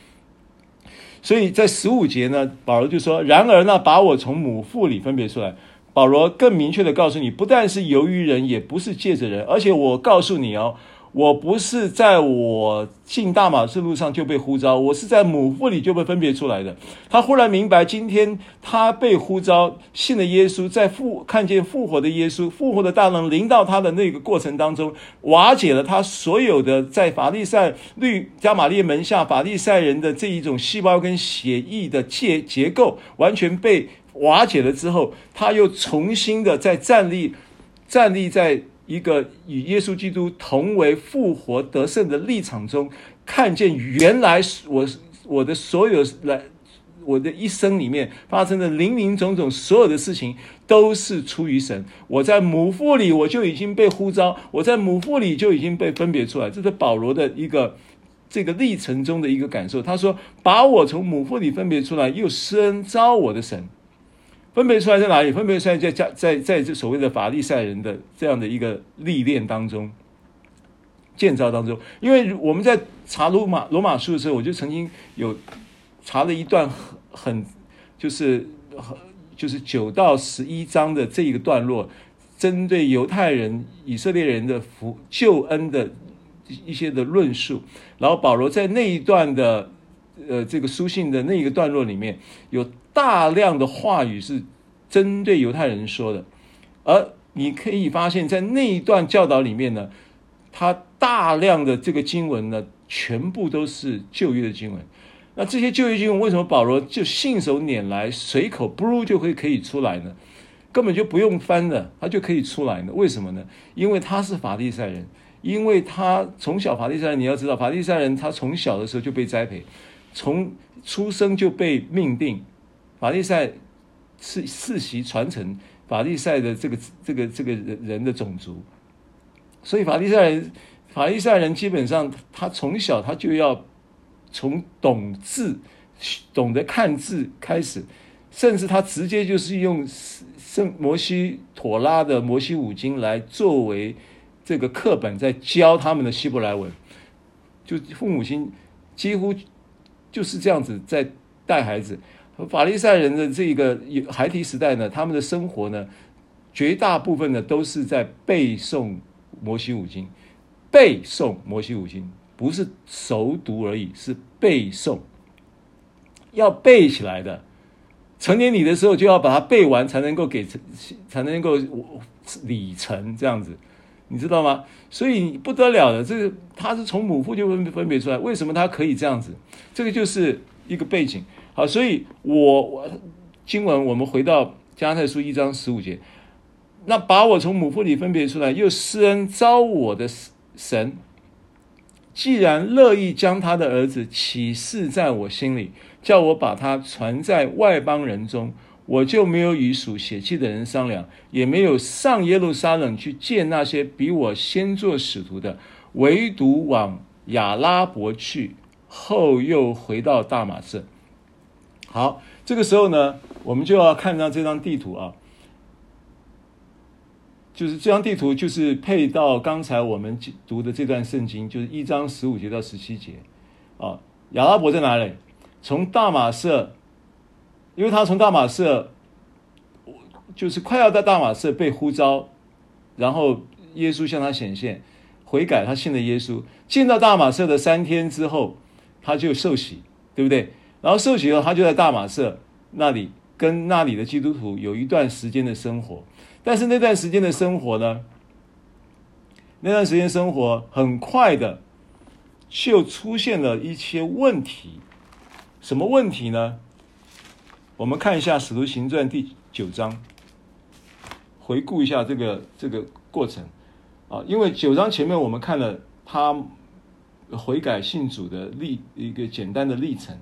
所以在十五节呢，保罗就说：“然而呢，把我从母腹里分别出来。”保罗更明确的告诉你，不但是由于人，也不是借着人，而且我告诉你哦，我不是在我进大马士路上就被呼召，我是在母腹里就被分别出来的。他忽然明白，今天他被呼召信了耶稣，在复看见复活的耶稣，复活的大能临到他的那个过程当中，瓦解了他所有的在法利赛律加玛列门下法利赛人的这一种细胞跟血液的结结构，完全被。瓦解了之后，他又重新的在站立，站立在一个与耶稣基督同为复活得胜的立场中，看见原来我我的所有来我的一生里面发生的林林总总所有的事情，都是出于神。我在母腹里我就已经被呼召，我在母腹里就已经被分别出来。这是保罗的一个这个历程中的一个感受。他说：“把我从母腹里分别出来，又施恩召我的神。”分别出来在哪里？分别出来在在在在这所谓的法利赛人的这样的一个历练当中、建造当中。因为我们在查罗马罗马书的时候，我就曾经有查了一段很很就是很就是九到十一章的这一个段落，针对犹太人、以色列人的福救恩的一些的论述。然后保罗在那一段的呃这个书信的那一个段落里面有。大量的话语是针对犹太人说的，而你可以发现，在那一段教导里面呢，他大量的这个经文呢，全部都是旧约的经文。那这些旧约经文为什么保罗就信手拈来，随口不如就会可以出来呢？根本就不用翻的，他就可以出来呢？为什么呢？因为他是法利赛人，因为他从小法利赛人，你要知道，法利赛人他从小的时候就被栽培，从出生就被命定。法利赛是世袭传承法利赛的这个这个这个人人的种族，所以法利赛人法利赛人基本上他从小他就要从懂字、懂得看字开始，甚至他直接就是用圣摩西妥拉的摩西五经来作为这个课本，在教他们的希伯来文，就父母亲几乎就是这样子在带孩子。法利赛人的这个孩提时代呢，他们的生活呢，绝大部分呢都是在背诵摩西五经，背诵摩西五经，不是熟读而已，是背诵，要背起来的。成年礼的时候就要把它背完，才能够给，才能够礼成这样子，你知道吗？所以不得了的，这个他是从母腹就分分别出来，为什么他可以这样子？这个就是一个背景。好，所以我我经文我们回到加拉太书一章十五节，那把我从母腹里分别出来，又施恩招我的神，既然乐意将他的儿子启示在我心里，叫我把他传在外邦人中，我就没有与属血气的人商量，也没有上耶路撒冷去见那些比我先做使徒的，唯独往亚拉伯去，后又回到大马色。好，这个时候呢，我们就要看到这张地图啊，就是这张地图就是配到刚才我们读的这段圣经，就是一章十五节到十七节啊。亚拉伯在哪里？从大马色，因为他从大马色，就是快要在大马色被呼召，然后耶稣向他显现，悔改，他信了耶稣，进到大马色的三天之后，他就受洗，对不对？然后受洗后，他就在大马色那里跟那里的基督徒有一段时间的生活。但是那段时间的生活呢，那段时间生活很快的就出现了一些问题。什么问题呢？我们看一下《使徒行传》第九章，回顾一下这个这个过程啊。因为九章前面我们看了他悔改信主的历一个简单的历程。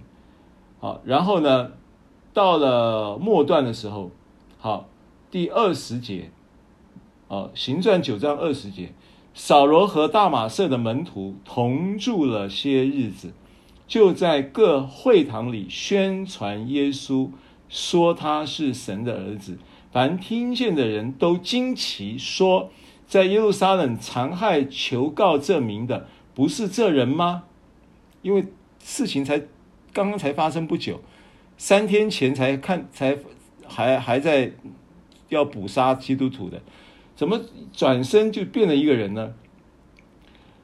好，然后呢，到了末段的时候，好，第二十节，哦，行传九章二十节，扫罗和大马色的门徒同住了些日子，就在各会堂里宣传耶稣，说他是神的儿子。凡听见的人都惊奇，说：在耶路撒冷残害求告这名的，不是这人吗？因为事情才刚刚才发生不久，三天前才看才还还在要捕杀基督徒的，怎么转身就变了一个人呢？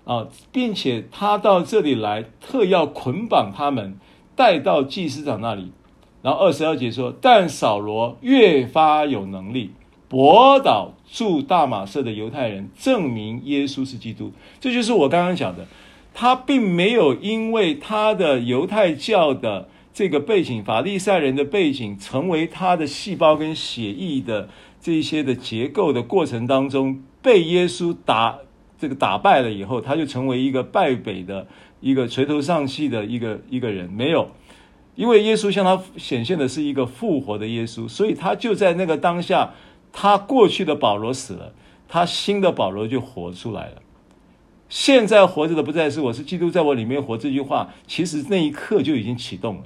啊，并且他到这里来，特要捆绑他们，带到祭司长那里。然后二十二节说，但扫罗越发有能力，驳倒住大马色的犹太人，证明耶稣是基督。这就是我刚刚讲的。他并没有因为他的犹太教的这个背景、法利赛人的背景，成为他的细胞跟血液的这些的结构的过程当中，被耶稣打这个打败了以后，他就成为一个败北的一个垂头丧气的一个一个人。没有，因为耶稣向他显现的是一个复活的耶稣，所以他就在那个当下，他过去的保罗死了，他新的保罗就活出来了。现在活着的不再是我，是基督在我里面活。这句话其实那一刻就已经启动了，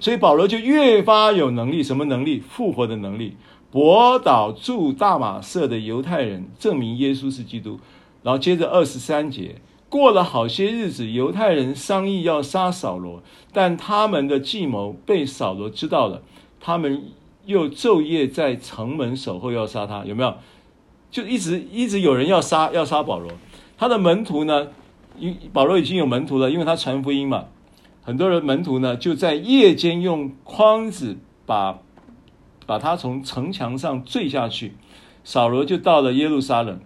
所以保罗就越发有能力，什么能力？复活的能力，驳倒住大马色的犹太人，证明耶稣是基督。然后接着二十三节，过了好些日子，犹太人商议要杀扫罗，但他们的计谋被扫罗知道了，他们又昼夜在城门守候要杀他，有没有？就一直一直有人要杀要杀保罗，他的门徒呢，因保罗已经有门徒了，因为他传福音嘛，很多人门徒呢就在夜间用筐子把把他从城墙上坠下去，扫罗就到了耶路撒冷，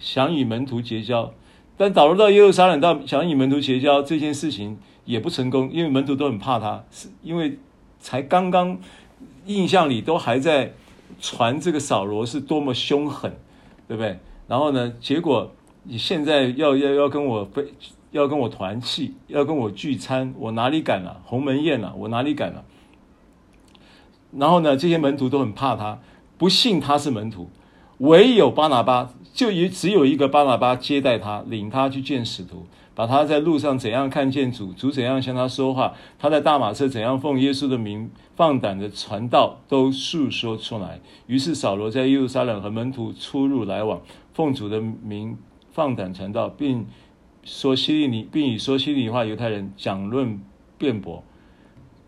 想与门徒结交，但扫罗到耶路撒冷到想与门徒结交这件事情也不成功，因为门徒都很怕他，是因为才刚刚印象里都还在。传这个扫罗是多么凶狠，对不对？然后呢，结果你现在要要要跟我非，要跟我团气，要跟我聚餐，我哪里敢啊？鸿门宴啊，我哪里敢啊？然后呢，这些门徒都很怕他，不信他是门徒，唯有巴拿巴，就一只有一个巴拿巴接待他，领他去见使徒。把他在路上怎样看见主，主怎样向他说话，他在大马车怎样奉耶稣的名放胆的传道，都述说出来。于是扫罗在耶路撒冷和门徒出入来往，奉主的名放胆传道，并说希利尼，并以说希利尼话犹太人讲论辩驳。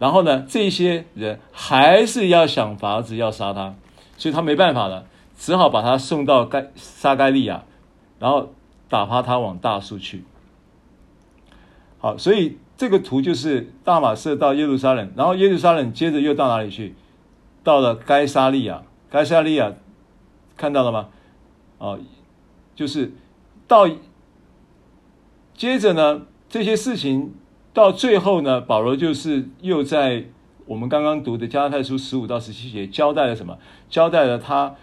然后呢，这些人还是要想法子要杀他，所以他没办法了，只好把他送到该撒盖利亚，然后打发他往大数去。好，所以这个图就是大马士到耶路撒冷，然后耶路撒冷接着又到哪里去？到了该撒利亚，该撒利亚看到了吗？哦，就是到接着呢，这些事情到最后呢，保罗就是又在我们刚刚读的加拉太书十五到十七节交代了什么？交代了他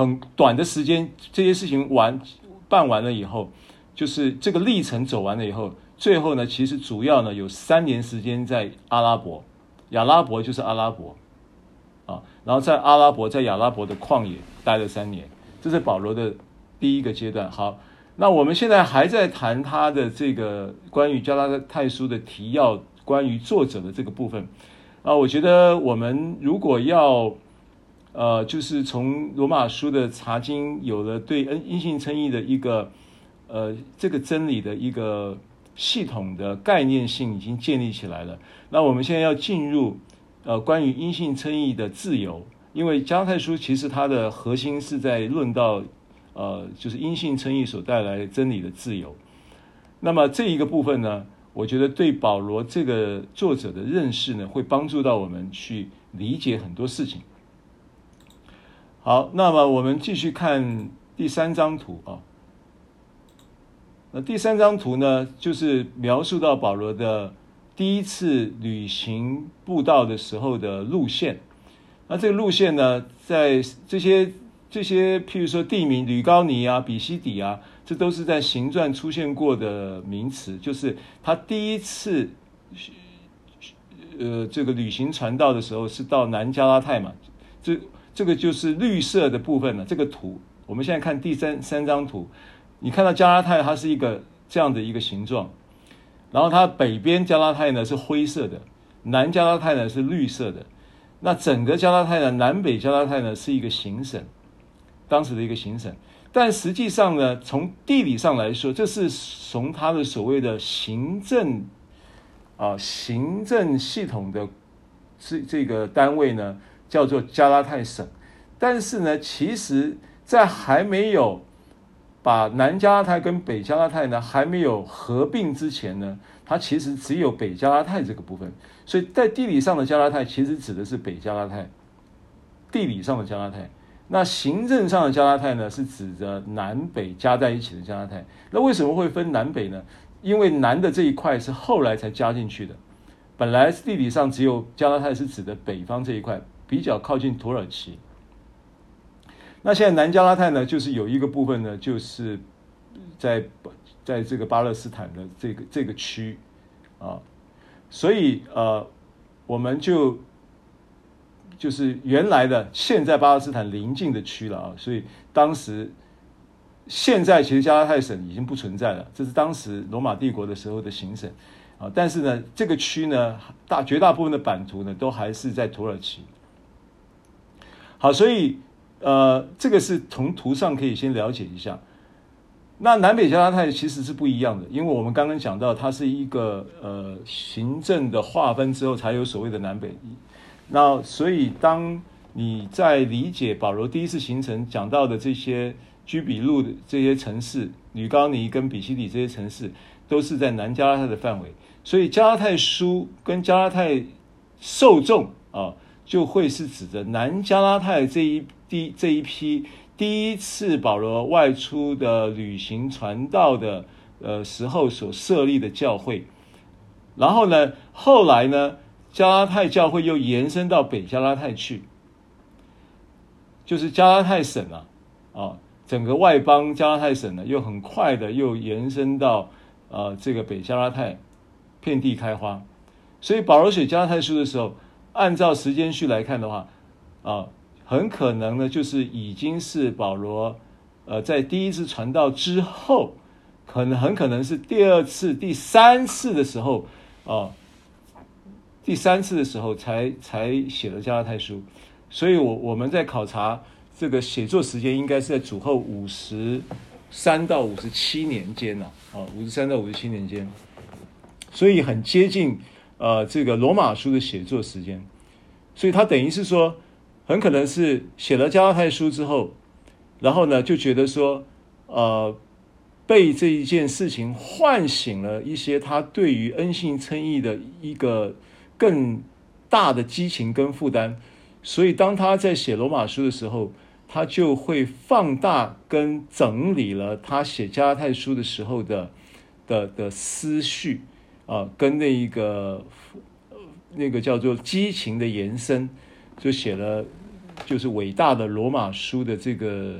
很短的时间，这些事情完办完了以后，就是这个历程走完了以后。最后呢，其实主要呢有三年时间在阿拉伯，亚拉伯就是阿拉伯，啊，然后在阿拉伯，在亚拉伯的旷野待了三年，这是保罗的第一个阶段。好，那我们现在还在谈他的这个关于加拉太书的提要，关于作者的这个部分啊，我觉得我们如果要呃，就是从罗马书的查经有了对恩因信称义的一个呃这个真理的一个。系统的概念性已经建立起来了。那我们现在要进入，呃，关于因信称义的自由，因为加太书其实它的核心是在论到，呃，就是因信称义所带来真理的自由。那么这一个部分呢，我觉得对保罗这个作者的认识呢，会帮助到我们去理解很多事情。好，那么我们继续看第三张图啊。那第三张图呢，就是描述到保罗的第一次旅行布道的时候的路线。那这个路线呢，在这些这些，譬如说地名，吕高尼啊、比西底啊，这都是在行传出现过的名词。就是他第一次，呃，这个旅行传道的时候是到南加拉太嘛。这这个就是绿色的部分呢。这个图，我们现在看第三三张图，你看到加拉泰它是一个这样的一个形状，然后它北边加拉泰呢是灰色的，南加拉泰呢是绿色的。那整个加拉泰呢，南北加拉泰呢是一个行省，当时的一个行省。但实际上呢，从地理上来说，这是从它的所谓的行政啊行政系统的这这个单位呢，叫做加拉泰省。但是呢，其实在还没有把南加拉泰跟北加拉泰呢还没有合并之前呢，它其实只有北加拉泰这个部分。所以在地理上的加拉泰其实指的是北加拉泰，地理上的加拉泰。那行政上的加拉泰呢，是指着南北加在一起的加拉泰。那为什么会分南北呢？因为南的这一块是后来才加进去的，本来地理上只有加拉泰是指的北方这一块，比较靠近土耳其。那现在南加拉太呢，就是有一个部分呢，就是在在这个巴勒斯坦的这个这个区啊，所以呃，我们就。就是原来的现在巴勒斯坦邻近的区了啊，所以当时现在其实加拉泰省已经不存在了，这是当时罗马帝国的时候的行省啊。但是呢，这个区呢，大绝大部分的版图呢，都还是在土耳其。好，所以呃，这个是从图上可以先了解一下。那南北加拉太其实是不一样的，因为我们刚刚讲到，它是一个呃行政的划分之后，才有所谓的南北。那所以，当你在理解保罗第一次行程讲到的这些居比路的这些城市，吕高尼跟比西里这些城市，都是在南加拉太的范围。所以加拉太书跟加拉太受众啊，就会是指着南加拉太这一第这一批第一次保罗外出的旅行传道的呃时候所设立的教会。然后呢，后来呢，加拉太教会又延伸到北加拉太去，就是加拉太省啊，啊，整个外邦加拉太省呢，又很快的又延伸到呃这个北加拉太，遍地开花。所以保罗写加拉太书的时候，按照时间序来看的话，啊，很可能呢就是已经是保罗呃在第一次传道之后，可能很可能是第二次、第三次的时候啊。第三次的时候才才写了加拉太书，所以我我们在考察这个写作时间，应该是在主后五十三到五十七年间呢，啊，五十三到五十七年间，所以很接近呃这个罗马书的写作时间，所以他等于是说，很可能是写了加拉太书之后，然后呢就觉得说，呃，被这一件事情唤醒了一些他对于恩信称义的一个。更大的激情跟负担，所以当他在写罗马书的时候，他就会放大跟整理了他写加拉太书的时候的的的思绪啊，跟那一个那个叫做激情的延伸，就写了就是伟大的罗马书的这个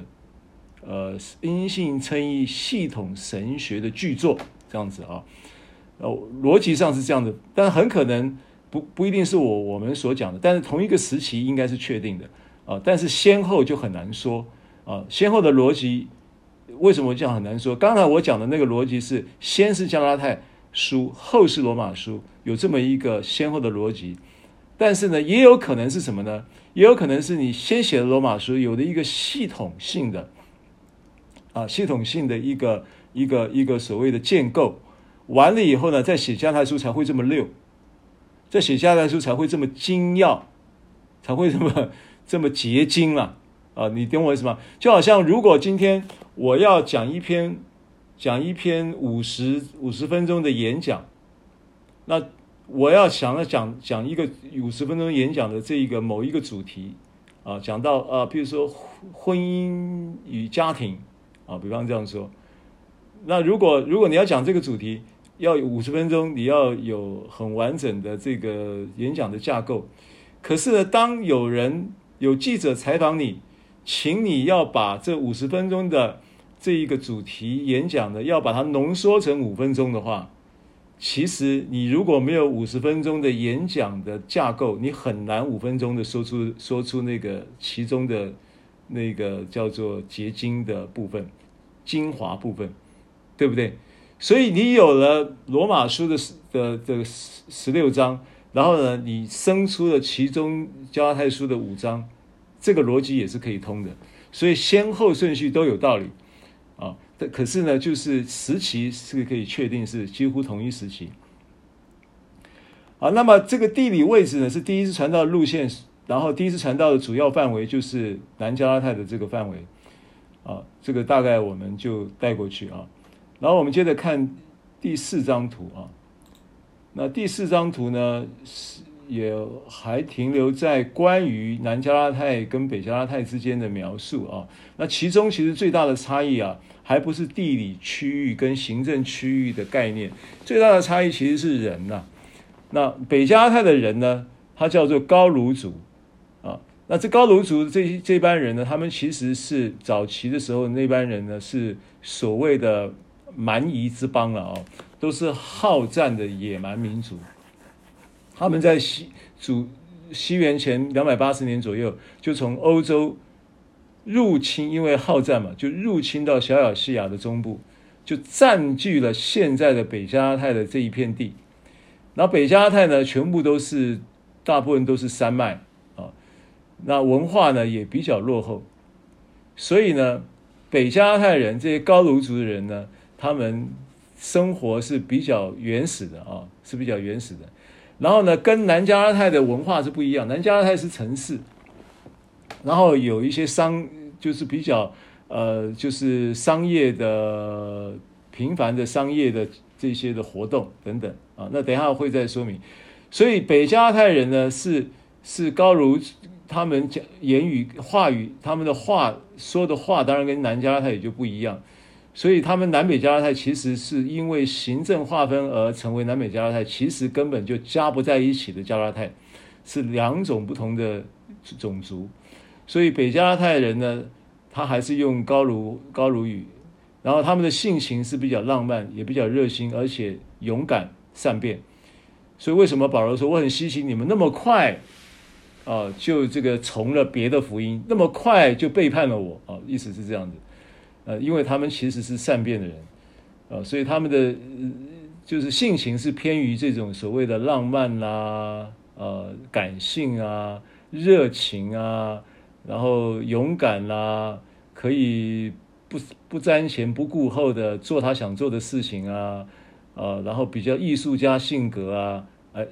呃阴性称义系统神学的巨作这样子啊，呃，逻辑上是这样的，但很可能。不不一定是我我们所讲的，但是同一个时期应该是确定的啊。但是先后就很难说啊。先后的逻辑为什么这样很难说？刚才我讲的那个逻辑是先是加拉太书，后世罗马书，有这么一个先后的逻辑。但是呢，也有可能是什么呢？也有可能是你先写的罗马书有的一个系统性的啊，系统性的一个一个一个所谓的建构完了以后呢，再写加拉太书才会这么溜。再写下来书才会这么精要，才会这么 这么结晶了，啊！你懂我意思吗？就好像如果今天我要讲一篇讲一篇五十五十分钟的演讲，那我要想要讲讲一个五十分钟演讲的这一个某一个主题啊，讲到啊，比如说婚姻与家庭啊，比方这样说，那如果如果你要讲这个主题。要有五十分钟，你要有很完整的这个演讲的架构。可是呢，当有人有记者采访你，请你要把这五十分钟的这一个主题演讲呢，要把它浓缩成五分钟的话，其实你如果没有五十分钟的演讲的架构，你很难五分钟的说出说出那个其中的那个叫做结晶的部分、精华部分，对不对？所以你有了罗马书的的的十十六章，然后呢，你生出了其中加拉太书的五章，这个逻辑也是可以通的。所以先后顺序都有道理啊。可是呢，就是时期是可以确定是几乎同一时期。啊，那么这个地理位置呢，是第一次传道的路线，然后第一次传道的主要范围就是南加拉泰的这个范围啊。这个大概我们就带过去啊。然后我们接着看第四张图啊，那第四张图呢是也还停留在关于南加拉泰跟北加拉泰之间的描述啊。那其中其实最大的差异啊，还不是地理区域跟行政区域的概念，最大的差异其实是人呐。那北加泰的人呢，他叫做高卢族啊。那这高卢族这这班人呢，他们其实是早期的时候那班人呢，是所谓的。蛮夷之邦了哦，都是好战的野蛮民族。他们在西主西元前两百八十年左右，就从欧洲入侵，因为好战嘛，就入侵到小亚细亚的中部，就占据了现在的北加拉太的这一片地。然后北加拉太呢，全部都是大部分都是山脉啊，那文化呢也比较落后，所以呢，北加拉太人这些高卢族的人呢。他们生活是比较原始的啊，是比较原始的。然后呢，跟南加拉泰的文化是不一样。南加拉泰是城市，然后有一些商，就是比较呃，就是商业的频繁的商业的这些的活动等等啊。那等一下会再说明。所以北加拉太人呢，是是高卢，他们讲言语话语，他们的话说的话，当然跟南加拉泰也就不一样。所以他们南北加拉泰其实是因为行政划分而成为南北加拉泰，其实根本就加不在一起的加拉泰，是两种不同的种族。所以北加拉太人呢，他还是用高卢高卢语，然后他们的性情是比较浪漫，也比较热心，而且勇敢善变。所以为什么保罗说我很稀奇你们那么快啊，就这个从了别的福音，那么快就背叛了我啊？意思是这样子。呃，因为他们其实是善变的人，呃，所以他们的就是性情是偏于这种所谓的浪漫啦、呃，感性啊，热情啊，然后勇敢啦、可以不不瞻前不顾后的做他想做的事情啊，呃，然后比较艺术家性格啊，哎、呃，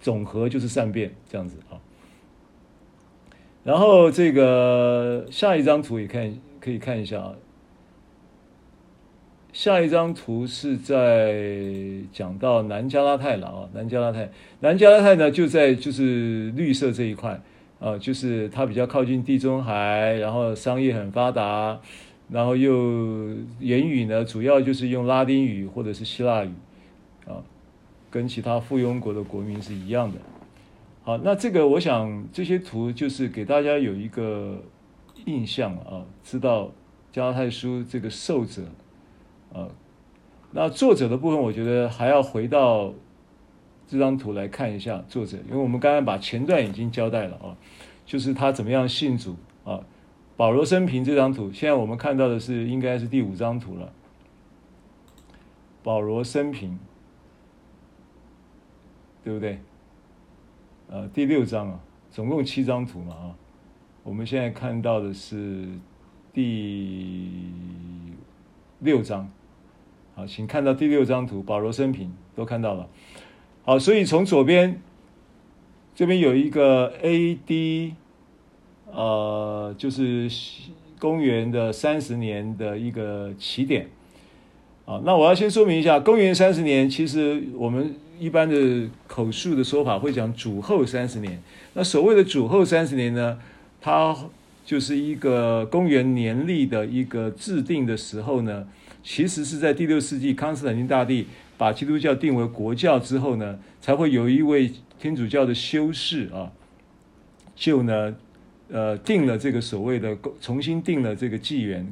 总和就是善变这样子啊。然后这个下一张图也看可以看一下啊。下一张图是在讲到南加拉泰了啊，南加拉泰，南加拉泰呢就在就是绿色这一块呃，就是它比较靠近地中海，然后商业很发达，然后又言语呢主要就是用拉丁语或者是希腊语啊，跟其他附庸国的国民是一样的。好，那这个我想这些图就是给大家有一个印象啊，知道加拉太书这个受者。呃，那作者的部分，我觉得还要回到这张图来看一下作者，因为我们刚刚把前段已经交代了啊，就是他怎么样信主啊。保罗生平这张图，现在我们看到的是应该是第五张图了。保罗生平，对不对？呃，第六张啊，总共七张图嘛啊，我们现在看到的是第六张。好，请看到第六张图，保罗生平都看到了。好，所以从左边这边有一个 A.D.，呃，就是公元的三十年的一个起点。啊，那我要先说明一下，公元三十年，其实我们一般的口述的说法会讲主后三十年。那所谓的主后三十年呢，它就是一个公元年历的一个制定的时候呢。其实是在第六世纪，康斯坦丁大帝把基督教定为国教之后呢，才会有一位天主教的修士啊，就呢，呃，定了这个所谓的重新定了这个纪元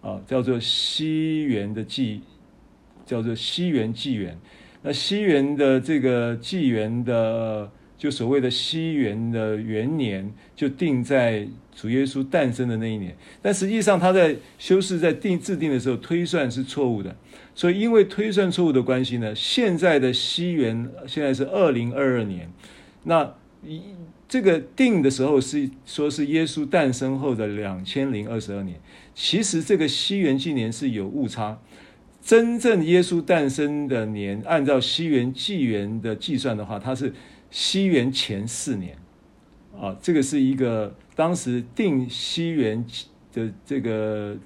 啊，叫做西元的纪，叫做西元纪元。那西元的这个纪元的，就所谓的西元的元年，就定在主耶稣诞生的那一年。但实际上，他在修士在定制定的时候推算是错误的。所以，因为推算错误的关系呢，现在的西元现在是二零二二年。那一这个定的时候是说是耶稣诞生后的两千零二十二年。其实这个西元纪年是有误差。真正耶稣诞生的年，按照西元纪元的计算的话，它是西元前四年，啊，这个是一个当时定西元的这个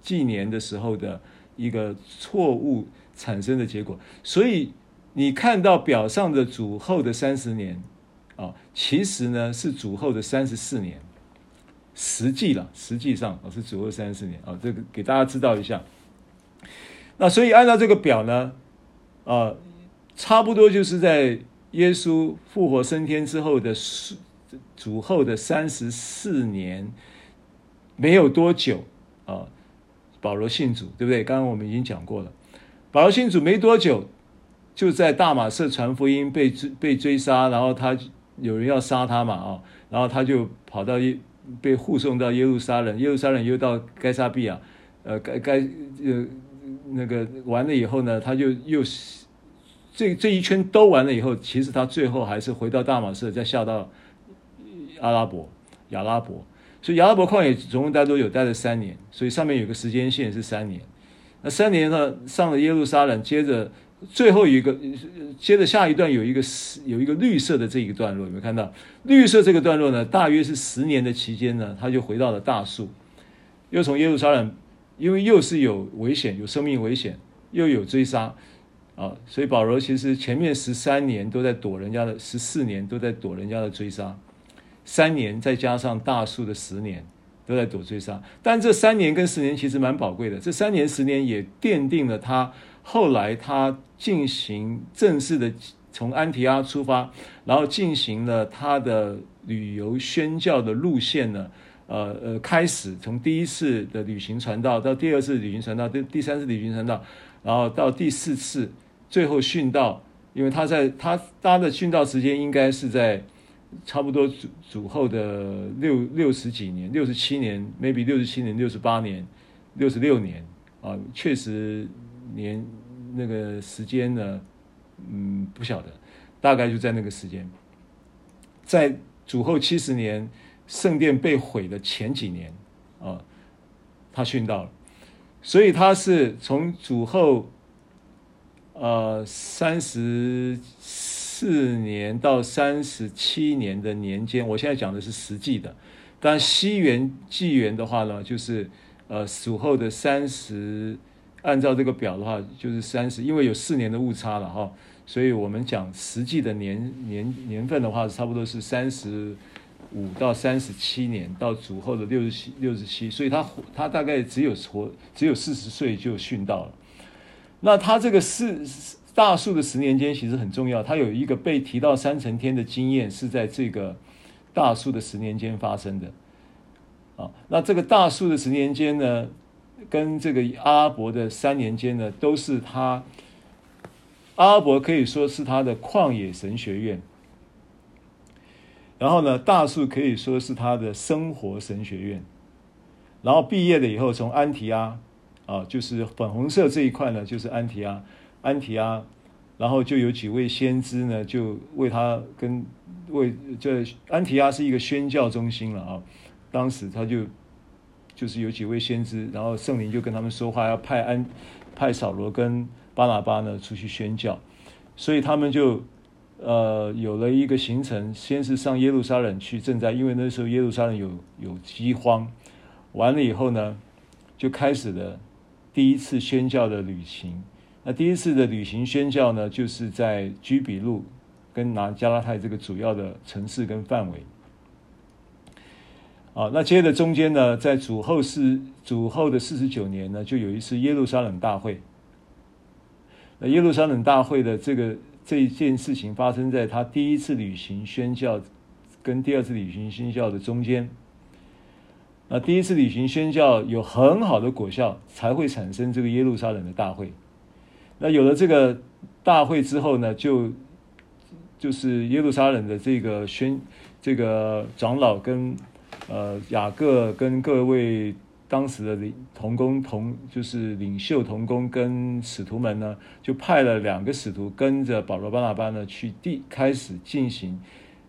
纪年的时候的一个错误产生的结果。所以你看到表上的主后的三十年，啊，其实呢是主后的三十四年，实际了，实际上啊是主后三十四年啊，这个给大家知道一下。那所以按照这个表呢，啊、差不多就是在耶稣复活升天之后的主后的三十四年，没有多久啊、保罗信主，对不对？刚刚我们已经讲过了，保罗信主没多久，就在大马色传福音被追被追杀，然后他有人要杀他嘛啊、然后他就跑到耶被护送到耶路撒冷，耶路撒冷又到该撒比亚，呃该该呃。那个完了以后呢，他就又这这一圈兜完了以后，其实他最后还是回到大马士，再下到阿拉伯亚拉伯，所以亚拉伯旷野总共待多久？待了三年，所以上面有个时间线是三年。那三年呢，上了耶路撒冷，接着最后一个，接着下一段有一个有一个绿色的这一个段落，有没有看到？绿色这个段落呢，大约是十年的期间呢，他就回到了大数，又从耶路撒冷。因为又是有危险，有生命危险，又有追杀，啊，所以保罗其实前面十三年都在躲人家的，十四年都在躲人家的追杀，三年再加上大数的十年都在躲追杀，但这三年跟十年其实蛮宝贵的，这三年十年也奠定了他后来他进行正式的从安提阿出发，然后进行了他的旅游宣教的路线呢。呃呃，开始从第一次的旅行传道，到第二次旅行传道，第第三次旅行传道，然后到第四次，最后殉道。因为他在他他的殉道时间应该是在差不多主主后的六六十几年，六十七年，maybe 六十七年、六十八年、六十六年啊，确实年那个时间呢，嗯，不晓得，大概就在那个时间，在主后七十年。圣殿被毁的前几年，啊，他殉道了，所以他是从主后，呃，三十四年到三十七年的年间，我现在讲的是实际的，但西元纪元的话呢，就是呃属后的三十，按照这个表的话，就是三十，因为有四年的误差了哈，所以我们讲实际的年年年份的话，差不多是三十。五到三十七年，到主后的六十七六十七，所以他他大概只有活只有四十岁就殉道了。那他这个四大树的十年间其实很重要，他有一个被提到三层天的经验是在这个大树的十年间发生的。啊，那这个大树的十年间呢，跟这个阿拉伯的三年间呢，都是他阿拉伯可以说是他的旷野神学院。然后呢，大树可以说是他的生活神学院。然后毕业了以后，从安提阿啊，就是粉红色这一块呢，就是安提阿，安提阿。然后就有几位先知呢，就为他跟为这安提阿是一个宣教中心了啊。当时他就就是有几位先知，然后圣灵就跟他们说话，要派安派扫罗跟巴拿巴呢出去宣教，所以他们就。呃，有了一个行程，先是上耶路撒冷去赈灾，因为那时候耶路撒冷有有饥荒。完了以后呢，就开始了第一次宣教的旅行。那第一次的旅行宣教呢，就是在居比路跟拿加拉泰这个主要的城市跟范围。啊，那接着中间呢，在主后四主后的四十九年呢，就有一次耶路撒冷大会。那耶路撒冷大会的这个。这一件事情发生在他第一次旅行宣教跟第二次旅行宣教的中间。那第一次旅行宣教有很好的果效，才会产生这个耶路撒冷的大会。那有了这个大会之后呢，就就是耶路撒冷的这个宣这个长老跟呃雅各跟各位当时的领同工同就是领袖同工跟使徒们呢，就派了两个使徒跟着保罗巴拿巴呢去地开始进行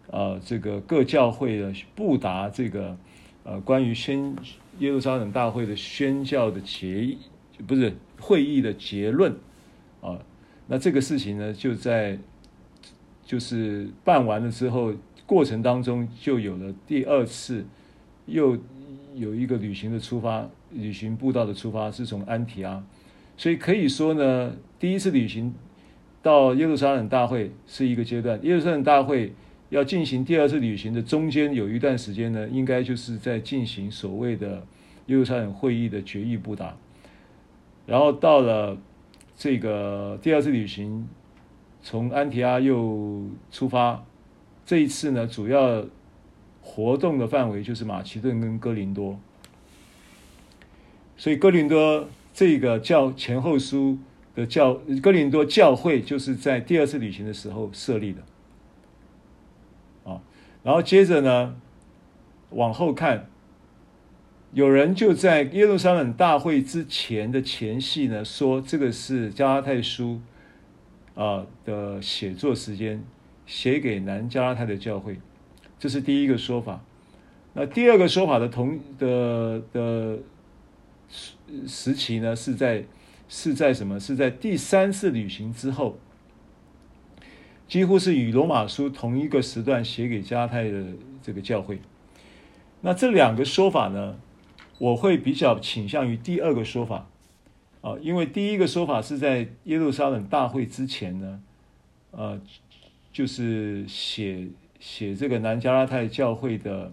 呃这个各教会的布达这个呃关于宣耶路撒冷大会的宣教的结议不是会议的结论啊。那这个事情呢，就在就是办完了之后，过程当中就有了第二次，又有一个旅行的出发，旅行布道的出发是从安提阿，所以可以说呢，第一次旅行到耶路撒冷大会是一个阶段，耶路撒冷大会要进行第二次旅行的中间有一段时间呢，应该就是在进行所谓的耶路撒冷会议的决议布达，然后到了。这个第二次旅行从安提阿又出发，这一次呢，主要活动的范围就是马其顿跟哥林多，所以哥林多这个教前后书的教哥林多教会就是在第二次旅行的时候设立的，然后接着呢往后看。有人就在耶路撒冷大会之前的前戏呢，说这个是加拉太书啊的写作时间，写给南加拉太的教会，这是第一个说法。那第二个说法的同的的时期呢，是在是在什么？是在第三次旅行之后，几乎是与罗马书同一个时段写给加拉太的这个教会。那这两个说法呢？我会比较倾向于第二个说法，啊，因为第一个说法是在耶路撒冷大会之前呢，呃，就是写写这个南加拉太教会的，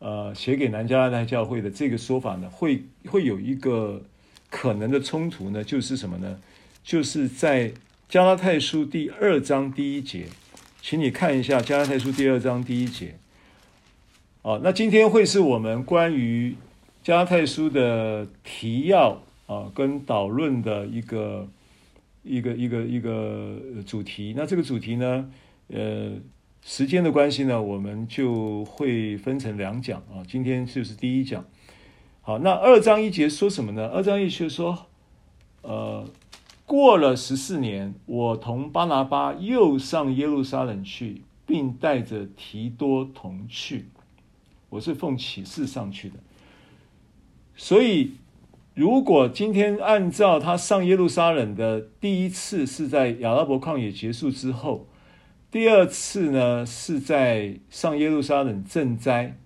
呃，写给南加拉太教会的这个说法呢，会会有一个可能的冲突呢，就是什么呢？就是在加拉太书第二章第一节，请你看一下加拉太书第二章第一节。哦，那今天会是我们关于加拉太书的提要啊，跟导论的一个一个一个一个主题。那这个主题呢，呃，时间的关系呢，我们就会分成两讲啊。今天就是第一讲。好，那二章一节说什么呢？二章一节说，呃，过了十四年，我同巴拿巴又上耶路撒冷去，并带着提多同去。我是奉启示上去的，所以如果今天按照他上耶路撒冷的第一次是在亚拉伯旷野结束之后，第二次呢是在上耶路撒冷赈灾，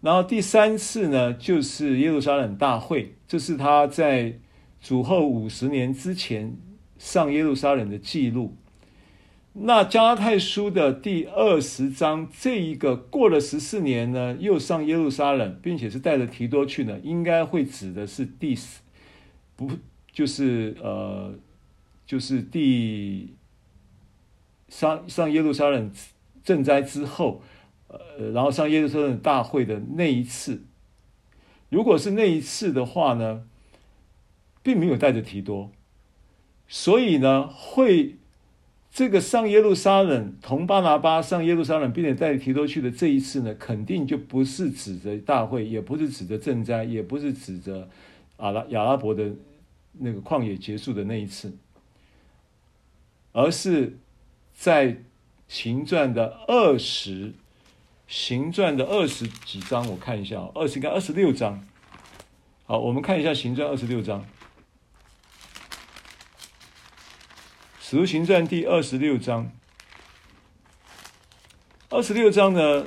然后第三次呢就是耶路撒冷大会，这是他在主后五十年之前上耶路撒冷的记录。那加拉太书的第二十章，这一个过了十四年呢，又上耶路撒冷，并且是带着提多去呢，应该会指的是第四，不就是呃，就是第上上耶路撒冷赈灾之后，呃，然后上耶路撒冷大会的那一次。如果是那一次的话呢，并没有带着提多，所以呢会。这个上耶路撒冷同巴拿巴上耶路撒冷，并且带着提多去的这一次呢，肯定就不是指着大会，也不是指着赈灾，也不是指着阿拉亚拉伯的那个旷野结束的那一次，而是在行传的二十行传的二十几章，我看一下，二十应该二十六章。好，我们看一下行传二十六章。《使徒行传》第二十六章，二十六章呢，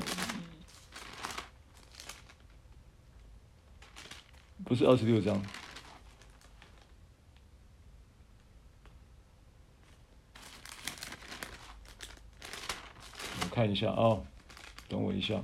不是二十六章，我看一下啊、等我一下。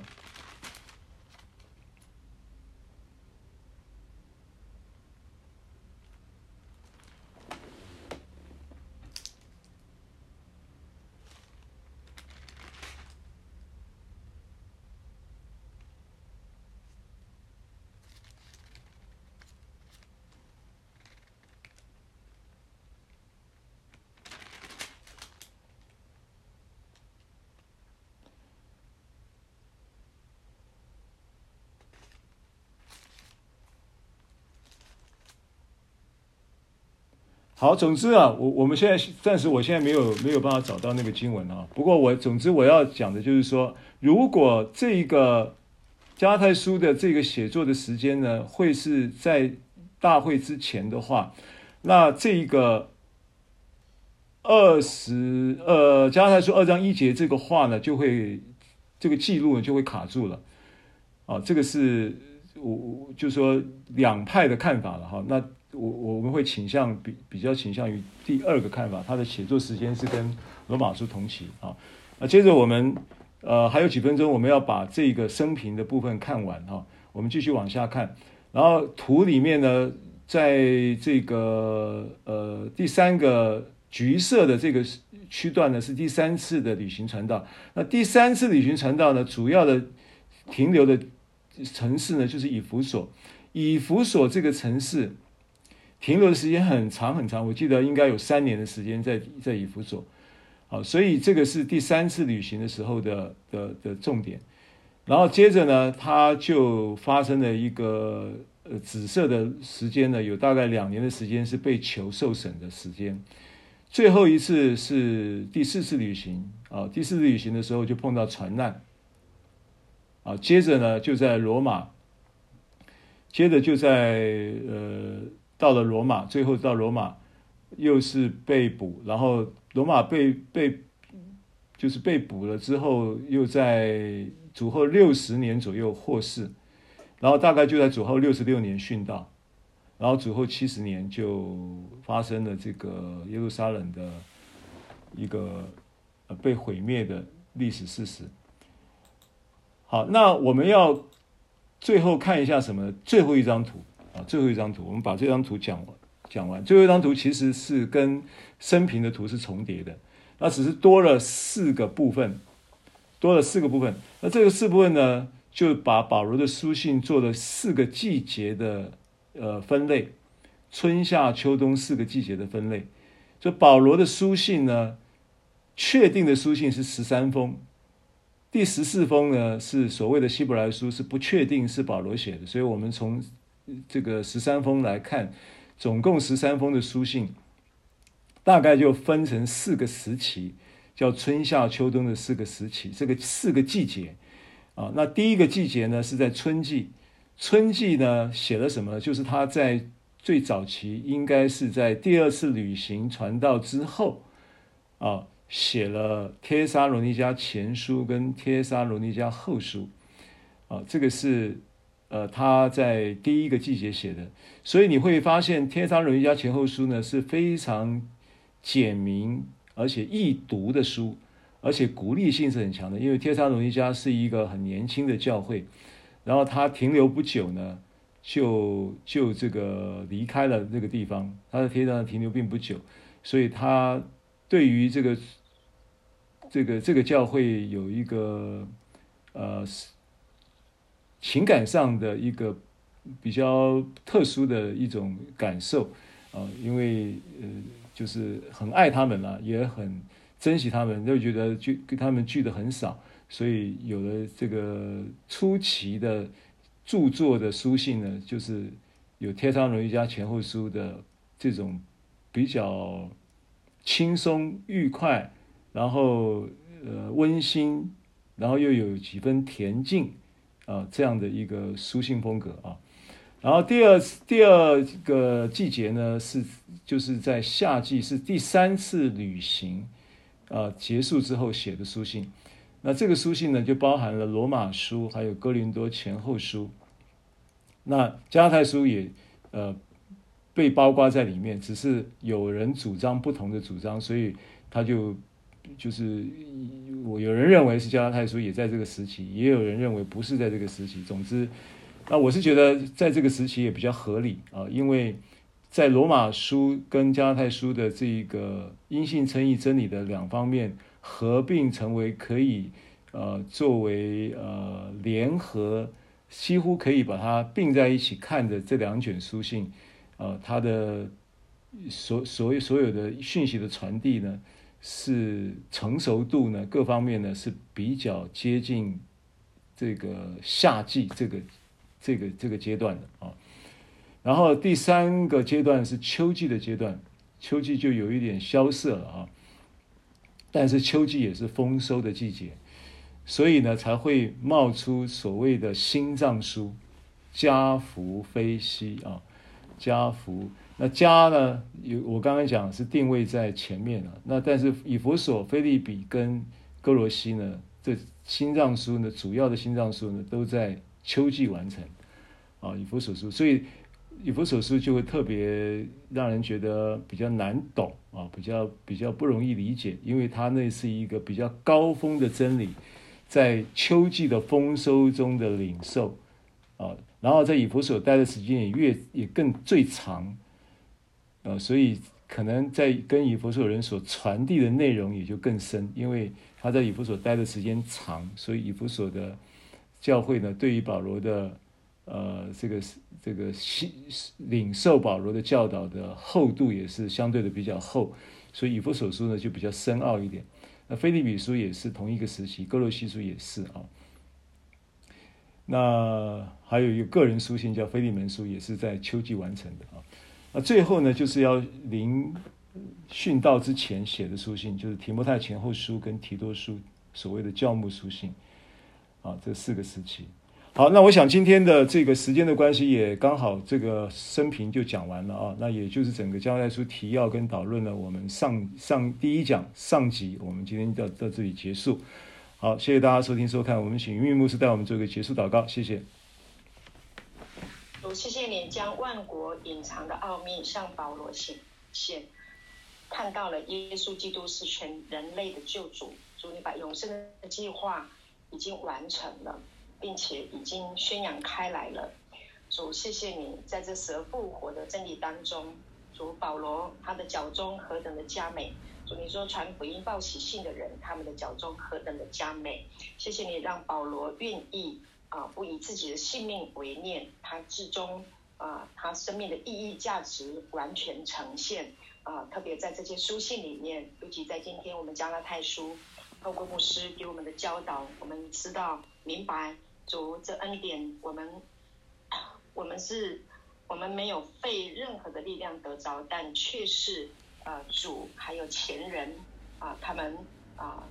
好，总之啊，我我们现在暂时，我现在没有没有办法找到那个经文啊。不过我总之我要讲的就是说，如果这个加太书的这个写作的时间呢，会是在大会之前的话，那这个二十呃加太书二章一节这个话呢，就会这个记录呢就会卡住了啊。这个是我我就说两派的看法了哈。那。我我们会倾向比比较倾向于第二个看法，他的写作时间是跟罗马书同期啊。那接着我们呃还有几分钟，我们要把这个生平的部分看完哈。我们继续往下看，然后图里面呢，在这个呃第三个橘色的这个区段呢，是第三次的旅行传道。那第三次旅行传道呢，主要的停留的城市呢，就是以弗所。以弗所这个城市。停留的时间很长很长，我记得应该有三年的时间在在以弗所，好，所以这个是第三次旅行的时候的的的重点。然后接着呢，它就发生了一个呃紫色的时间呢，有大概两年的时间是被囚受审的时间。最后一次是第四次旅行啊，第四次旅行的时候就碰到船难，啊，接着呢就在罗马，接着就在呃。到了罗马，最后到罗马，又是被捕，然后罗马被被就是被捕了之后，又在主后六十年左右获释，然后大概就在主后六十六年殉道，然后主后七十年就发生了这个耶路撒冷的一个被毁灭的历史事实。好，那我们要最后看一下什么？最后一张图。啊，最后一张图，我们把这张图讲完。讲完，最后一张图其实是跟生平的图是重叠的，那只是多了四个部分，多了四个部分。那这个四部分呢，就把保罗的书信做了四个季节的呃分类，春夏秋冬四个季节的分类。就保罗的书信呢，确定的书信是十三封，第十四封呢是所谓的希伯来书，是不确定是保罗写的，所以我们从。这个十三封来看，总共十三封的书信，大概就分成四个时期，叫春夏秋冬的四个时期，这个四个季节啊。那第一个季节呢是在春季，春季呢写了什么？就是他在最早期，应该是在第二次旅行传道之后啊，写了《帖撒罗尼迦前书》跟《帖撒罗尼迦后书》啊，这个是。呃，他在第一个季节写的，所以你会发现《帖撒罗尼迦前后书》呢是非常简明而且易读的书，而且鼓励性是很强的。因为帖撒罗尼迦是一个很年轻的教会，然后他停留不久呢，就就这个离开了那个地方。他在天山停留并不久，所以他对于这个这个这个教会有一个呃。情感上的一个比较特殊的一种感受啊，因为呃，就是很爱他们了，也很珍惜他们，就觉得聚跟他们聚的很少，所以有了这个初期的著作的书信呢，就是有《帖撒罗尼迦前后书》的这种比较轻松愉快，然后呃温馨，然后又有几分恬静。啊，这样的一个书信风格啊，然后第二第二个季节呢是就是在夏季，是第三次旅行啊结束之后写的书信。那这个书信呢就包含了罗马书，还有哥林多前后书。那加拉太书也呃被包括在里面，只是有人主张不同的主张，所以他就。就是我有人认为是加拉太书也在这个时期，也有人认为不是在这个时期。总之，那我是觉得在这个时期也比较合理啊，因为在罗马书跟加拉太书的这一个因信称义真理的两方面合并成为可以呃作为呃联合，几乎可以把它并在一起看的这两卷书信，呃，它的所所有所有的讯息的传递呢。是成熟度呢，各方面呢是比较接近这个夏季这个这个这个阶段的啊。然后第三个阶段是秋季的阶段，秋季就有一点萧瑟了啊。但是秋季也是丰收的季节，所以呢才会冒出所谓的心脏书，家福非稀啊，家福。那家呢有我刚刚讲是定位在前面了，那但是以弗所、菲利比跟歌罗西呢，这新藏书呢主要的新藏书呢都在秋季完成啊，以弗所书，所以。以弗所书就会特别让人觉得比较难懂啊，比较比较不容易理解，因为它那是一个比较高峰的真理，在秋季的丰收中的领受啊，然后在以弗所待的时间也越也更最长呃，所以可能在跟以弗所人所传递的内容也就更深，因为他在以弗所待的时间长，所以以弗所的教会呢，对于保罗的。呃，这个这个领领受保罗的教导的厚度也是相对的比较厚，所以以弗所书呢就比较深奥一点。那腓利比书也是同一个时期，哥罗西书也是啊。那还有一个个人书信叫腓利门书，也是在秋季完成的啊。最后呢，就是要临殉道之前写的书信，就是提摩太前后书跟提多书，所谓的教牧书信啊，这四个时期。好，那我想今天的这个时间的关系也刚好，这个生平就讲完了啊。那也就是整个加拉太书提要跟导论呢，我们上上第一讲上集，我们今天到到这里结束。好，谢谢大家收听收看，我们请云云牧师带我们做一个结束祷告，谢谢。主，谢谢你将万国隐藏的奥秘向保罗显现，看到了耶稣基督是全人类的救主。主，你把永生的计划已经完成了。并且已经宣扬开来了，主，谢谢你在这死复活的真理当中，主保罗他的脚中何等的佳美，主你说传福音报喜信的人，他们的脚中何等的佳美，谢谢你让保罗愿意啊不以自己的性命为念，他至终啊他生命的意义价值完全呈现啊，特别在这些书信里面，尤其在今天我们加拉太书，透过牧师给我们的教导，我们知道明白。主这恩典，我们我们是，我们没有费任何的力量得着，但却是呃主还有前人啊、他们啊，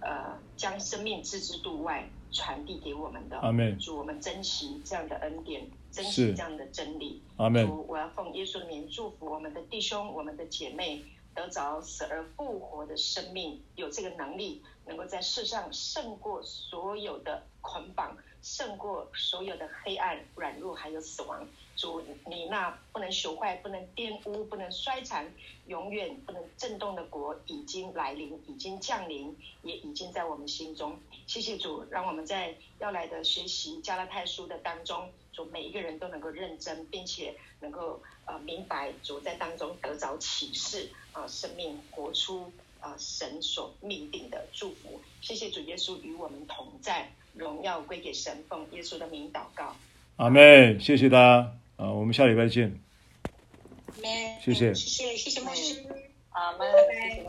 呃将生命置之度外传递给我们的。阿门。主，我们珍惜这样的恩典，珍惜这样的真理。阿门。主，我要奉耶稣的名祝福我们的弟兄、我们的姐妹，得着死而复活的生命，有这个能力。能够在世上胜过所有的捆绑，胜过所有的黑暗、软弱，还有死亡。主，你那不能朽坏、不能玷污、不能衰残、永远不能震动的国已经来临，已经降临，也已经在我们心中。谢谢主，让我们在要来的学习加拉太书的当中，主每一个人都能够认真，并且能够呃明白主在当中得着启示啊、呃，生命活出。啊，神所命定的祝福，谢谢主耶稣与我们同在，荣耀归给神，奉耶稣的名祷告，阿门。谢谢大家，啊，我们下礼拜见，谢谢，谢谢，谢谢牧师，阿门。